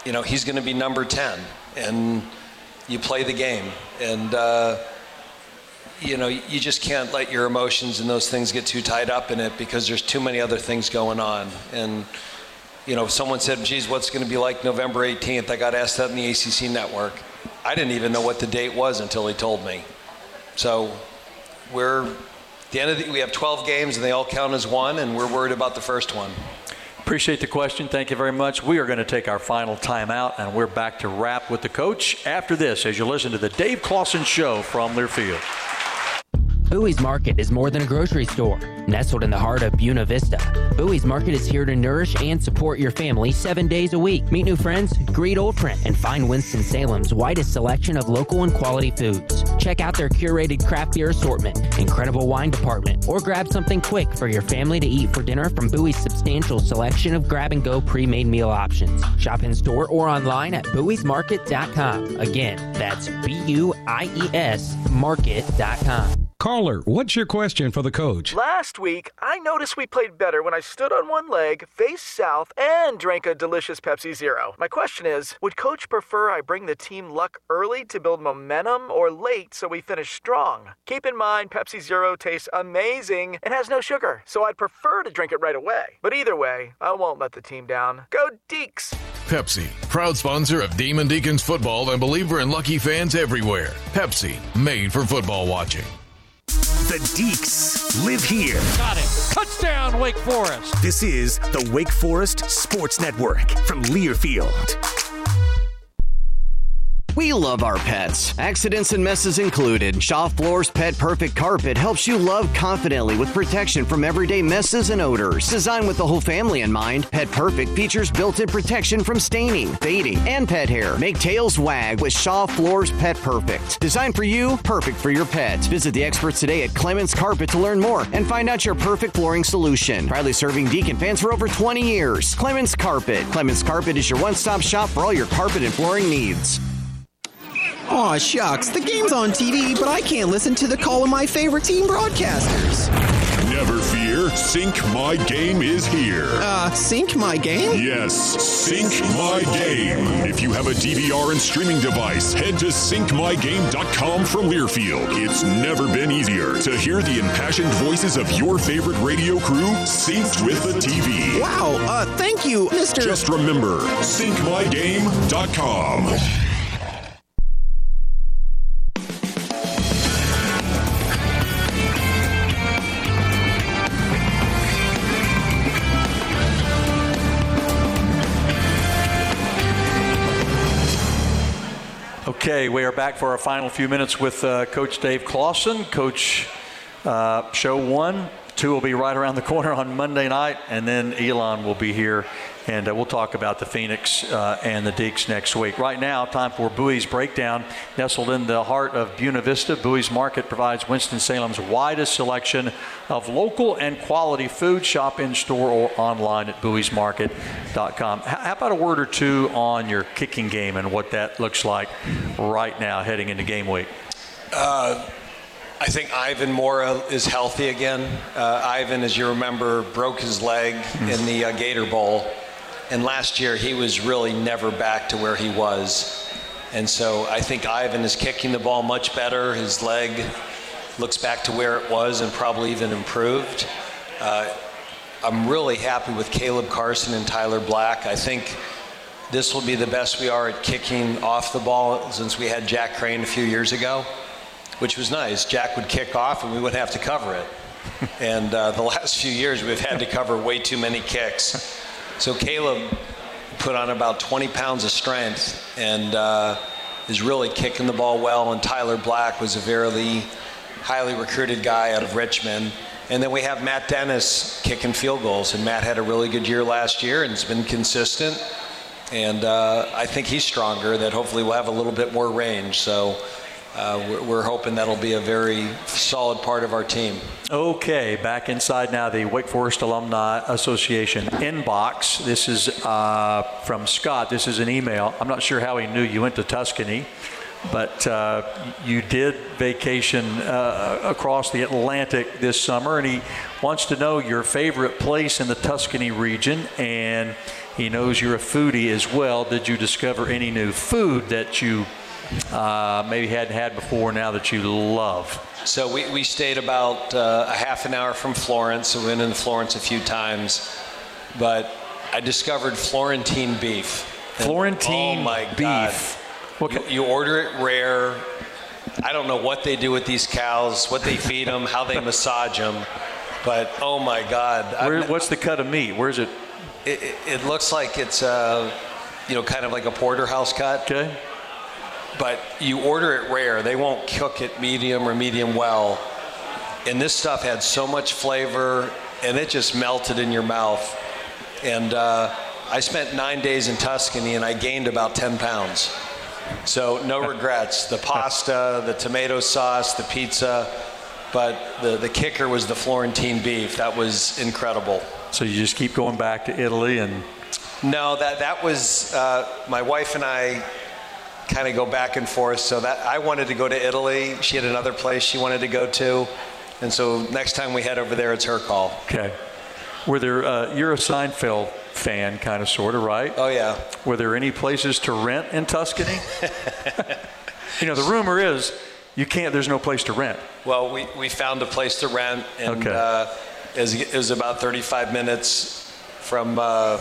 you know, he's going to be number 10. And you play the game. And, uh, you know, you just can't let your emotions and those things get too tied up in it because there's too many other things going on. And, you know, someone said, geez, what's going to be like November 18th? I got asked that in the ACC network. I didn't even know what the date was until he told me. So we're, the end of the, we have 12 games and they all count as one, and we're worried about the first one. Appreciate the question. Thank you very much. We are going to take our final timeout, and we're back to wrap with the coach after this as you listen to the Dave Clawson Show from Learfield. Buie's Market is more than a grocery store. Nestled in the heart of Buena Vista, Buie's Market is here to nourish and support your family seven days a week. Meet new friends, greet old friends, and find Winston-Salem's widest selection of local and quality foods. Check out their curated craft beer assortment, incredible wine department, or grab something quick for your family to eat for dinner from Buie's substantial selection of grab-and-go pre-made meal options. Shop in store or online at buiesmarket.com. Again, that's B-U-I-E-S market.com. Caller, what's your question for the coach? Last week, I noticed we played better when I stood on one leg, faced south, and drank a delicious Pepsi Zero. My question is Would coach prefer I bring the team luck early to build momentum or late so we finish strong? Keep in mind, Pepsi Zero tastes amazing and has no sugar, so I'd prefer to drink it right away. But either way, I won't let the team down. Go Deacs! Pepsi, proud sponsor of Demon Deacons football and believer in lucky fans everywhere. Pepsi, made for football watching. The Deacs live here. Got it. Touchdown, Wake Forest. This is the Wake Forest Sports Network from Learfield. We love our pets, accidents and messes included. Shaw Floors Pet Perfect Carpet helps you love confidently with protection from everyday messes and odors. Designed with the whole family in mind, Pet Perfect features built in protection from staining, fading, and pet hair. Make tails wag with Shaw Floors Pet Perfect. Designed for you, perfect for your pet. Visit the experts today at Clements Carpet to learn more and find out your perfect flooring solution. Proudly serving Deacon fans for over 20 years. Clements Carpet. Clements Carpet is your one stop shop for all your carpet and flooring needs. Aw, shucks, the game's on TV, but I can't listen to the call of my favorite team broadcasters. Never fear, Sync My Game is here. Uh, Sync My Game? Yes, Sync My Game. If you have a DVR and streaming device, head to syncmygame.com from Learfield. It's never been easier to hear the impassioned voices of your favorite radio crew synced with the TV. Wow, uh, thank you, Mr. Just remember, syncmygame.com. Okay, we are back for our final few minutes with uh, Coach Dave Clawson. Coach, uh, show one, two will be right around the corner on Monday night, and then Elon will be here, and uh, we'll talk about the Phoenix uh, and the Deacs next week. Right now, time for Buie's Breakdown. Nestled in the heart of Buena Vista, Buie's Market provides Winston-Salem's widest selection of local and quality food. Shop in store or online at buiesmarket.com. H- how about a word or two on your kicking game and what that looks like right now heading into game week? Uh, I think Ivan Mora is healthy again. Uh, Ivan, as you remember, broke his leg in the uh, Gator Bowl. And last year, he was really never back to where he was. And so I think Ivan is kicking the ball much better. His leg looks back to where it was and probably even improved. Uh, I'm really happy with Caleb Carson and Tyler Black. I think this will be the best we are at kicking off the ball since we had Jack Crane a few years ago, which was nice. Jack would kick off and we wouldn't have to cover it. and uh, the last few years, we've had to cover way too many kicks. So Caleb put on about 20 pounds of strength and uh, is really kicking the ball well. And Tyler Black was a very highly recruited guy out of Richmond. And then we have Matt Dennis kicking field goals. And Matt had a really good year last year and has been consistent. And uh, I think he's stronger, that hopefully we'll have a little bit more range. So uh, we're, we're hoping that'll be a very solid part of our team. Okay, back inside now the Wake Forest Alumni Association inbox. This is uh, from Scott. This is an email. I'm not sure how he knew you went to Tuscany, but uh, you did vacation uh, across the Atlantic this summer, and he wants to know your favorite place in the Tuscany region, and he knows you're a foodie as well. Did you discover any new food that you uh, maybe hadn't had before now that you love? So we, we stayed about uh, a half an hour from Florence. So we went into Florence a few times, but I discovered Florentine beef. And, Florentine oh my beef. God. You, you order it rare. I don't know what they do with these cows, what they feed them, how they massage them, but oh my God! Where, what's the cut of meat? Where's it? It, it, it looks like it's uh, you know kind of like a porterhouse cut. Okay. But you order it rare. They won't cook it medium or medium well. And this stuff had so much flavor, and it just melted in your mouth. And uh, I spent nine days in Tuscany, and I gained about 10 pounds. So no regrets. The pasta, the tomato sauce, the pizza, but the, the kicker was the Florentine beef. That was incredible. So you just keep going back to Italy and. No, that that was uh, my wife and I kind of go back and forth. So that I wanted to go to Italy. She had another place she wanted to go to, and so next time we head over there, it's her call. Okay. Were there? Uh, you're a Seinfeld fan, kind of, sort of, right? Oh yeah. Were there any places to rent in Tuscany? you know, the rumor is you can't. There's no place to rent. Well, we, we found a place to rent, and Okay. uh, it, was, it was about 35 minutes from uh,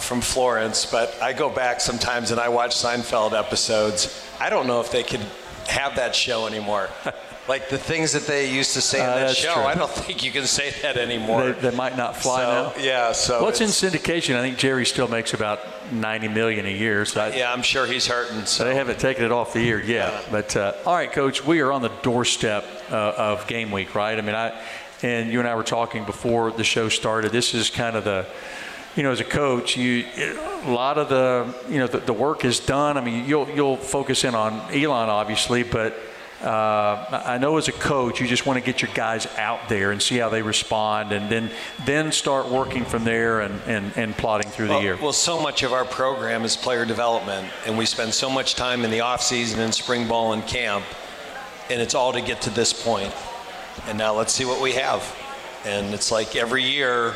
from Florence. But I go back sometimes and I watch Seinfeld episodes. I don't know if they could have that show anymore. like the things that they used to say in Uh, that show, true. I don't think you can say that anymore. They, they might not fly So, now. Yeah. So Well, in syndication. I think Jerry still makes about 90 million a year. So I, yeah, I'm sure he's hurting. So they haven't taken it off the air yet. But uh, all right, Coach, we are on the doorstep uh, of game week, right? I mean, I and you and I were talking before the show started. This is kind of the you know, as a coach, you a lot of the you know the, the work is done. I mean, you'll you'll focus in on Elon obviously, but uh, I know as a coach, you just want to get your guys out there and see how they respond, and then then start working from there and and, and plotting through the year. Well, so much of our program is player development, and we spend so much time in the off season and spring ball and camp, and it's all to get to this point. And now let's see what we have. And it's like every year,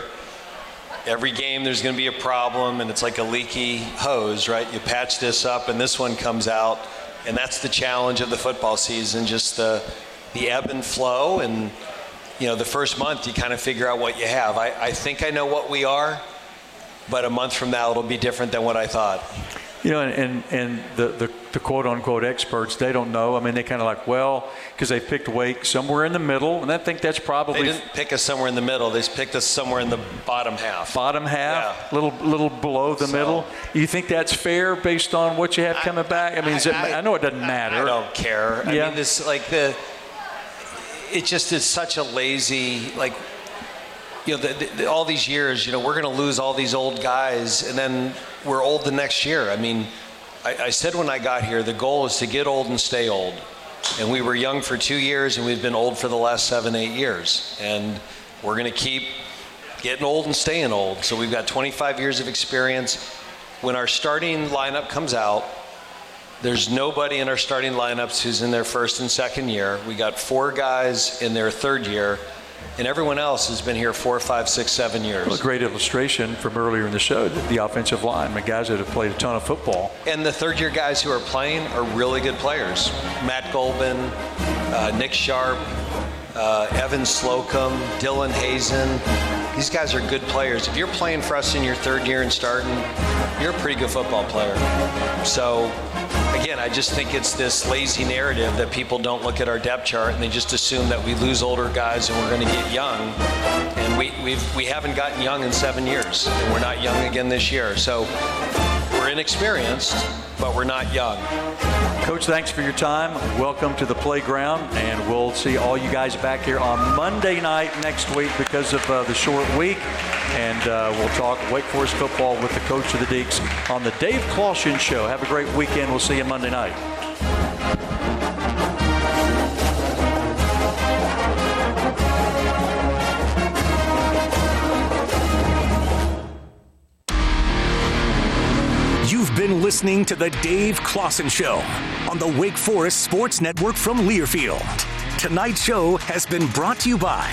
every game there's going to be a problem, and it's like a leaky hose, right? You patch this up, and this one comes out, and that's the challenge of the football season, just the the ebb and flow, and you know, the first month you kind of figure out what you have. I, I think I know what we are, but a month from now it'll be different than what I thought. You know, and, and, and the, the, the quote unquote experts, they don't know. I mean, they kind of like, well, because they picked Wake somewhere in the middle, and I think that's probably. They didn't pick us somewhere in the middle. They picked us somewhere in the bottom half. Bottom half, little little below the so, middle. You think that's fair based on what you have coming back? I mean, I, it, I, I, know it doesn't matter. I don't care. Yeah. I mean, this like the. It just is such a lazy like you know, the, the, all these years, you know, we're going to lose all these old guys, and then we're old the next year. I mean, I, I, said when I got here, the goal is to get old and stay old. And we were young for two years, and we've been old for the last seven, eight years. And we're going to keep getting old and staying old. So we've got 25 years of experience. When our starting lineup comes out, there's nobody in our starting lineups who's in their first and second year. We got four guys in their third year and everyone else has been here four, five, six, seven years. Well, a great illustration from earlier in the show, the offensive line, the guys that have played a ton of football. And the third year guys who are playing are really good players. Matt Gulbin, uh, Nick Sharp, uh, Evan Slocum, Dylan Hazen. These guys are good players. If you're playing for us in your third year and starting, you're a pretty good football player. So, again, I just think it's this lazy narrative that people don't look at our depth chart and they just assume that we lose older guys and we're going to get young. And we, we've, we haven't gotten young in seven years, and we're not young again this year. So, we're inexperienced, but we're not young. Coach, thanks for your time. Welcome to the playground, and we'll see all you guys back here on Monday night next week because of uh, the short week. And uh, we'll talk Wake Forest football with the coach of the Deacs on the Dave Clawson Show. Have a great weekend. We'll see you Monday night. Listening to The Dave Clawson Show on the Wake Forest Sports Network from Learfield. Tonight's show has been brought to you by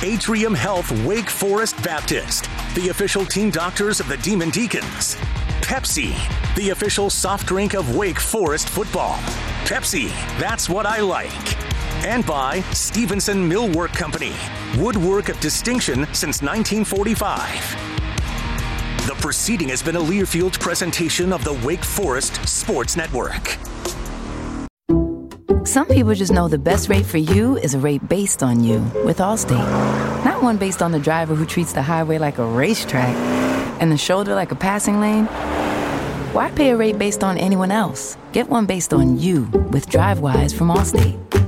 Atrium Health Wake Forest Baptist, the official team doctors of the Demon Deacons. Pepsi, the official soft drink of Wake Forest football. Pepsi, that's what I like. And by Stephenson Millwork Company, woodwork of distinction since 1945. The proceeding has been a Learfield presentation of the Wake Forest Sports Network. Some people just know the best rate for you is a rate based on you with Allstate. Not one based on the driver who treats the highway like a racetrack and the shoulder like a passing lane. Why pay a rate based on anyone else? Get one based on you with DriveWise from Allstate.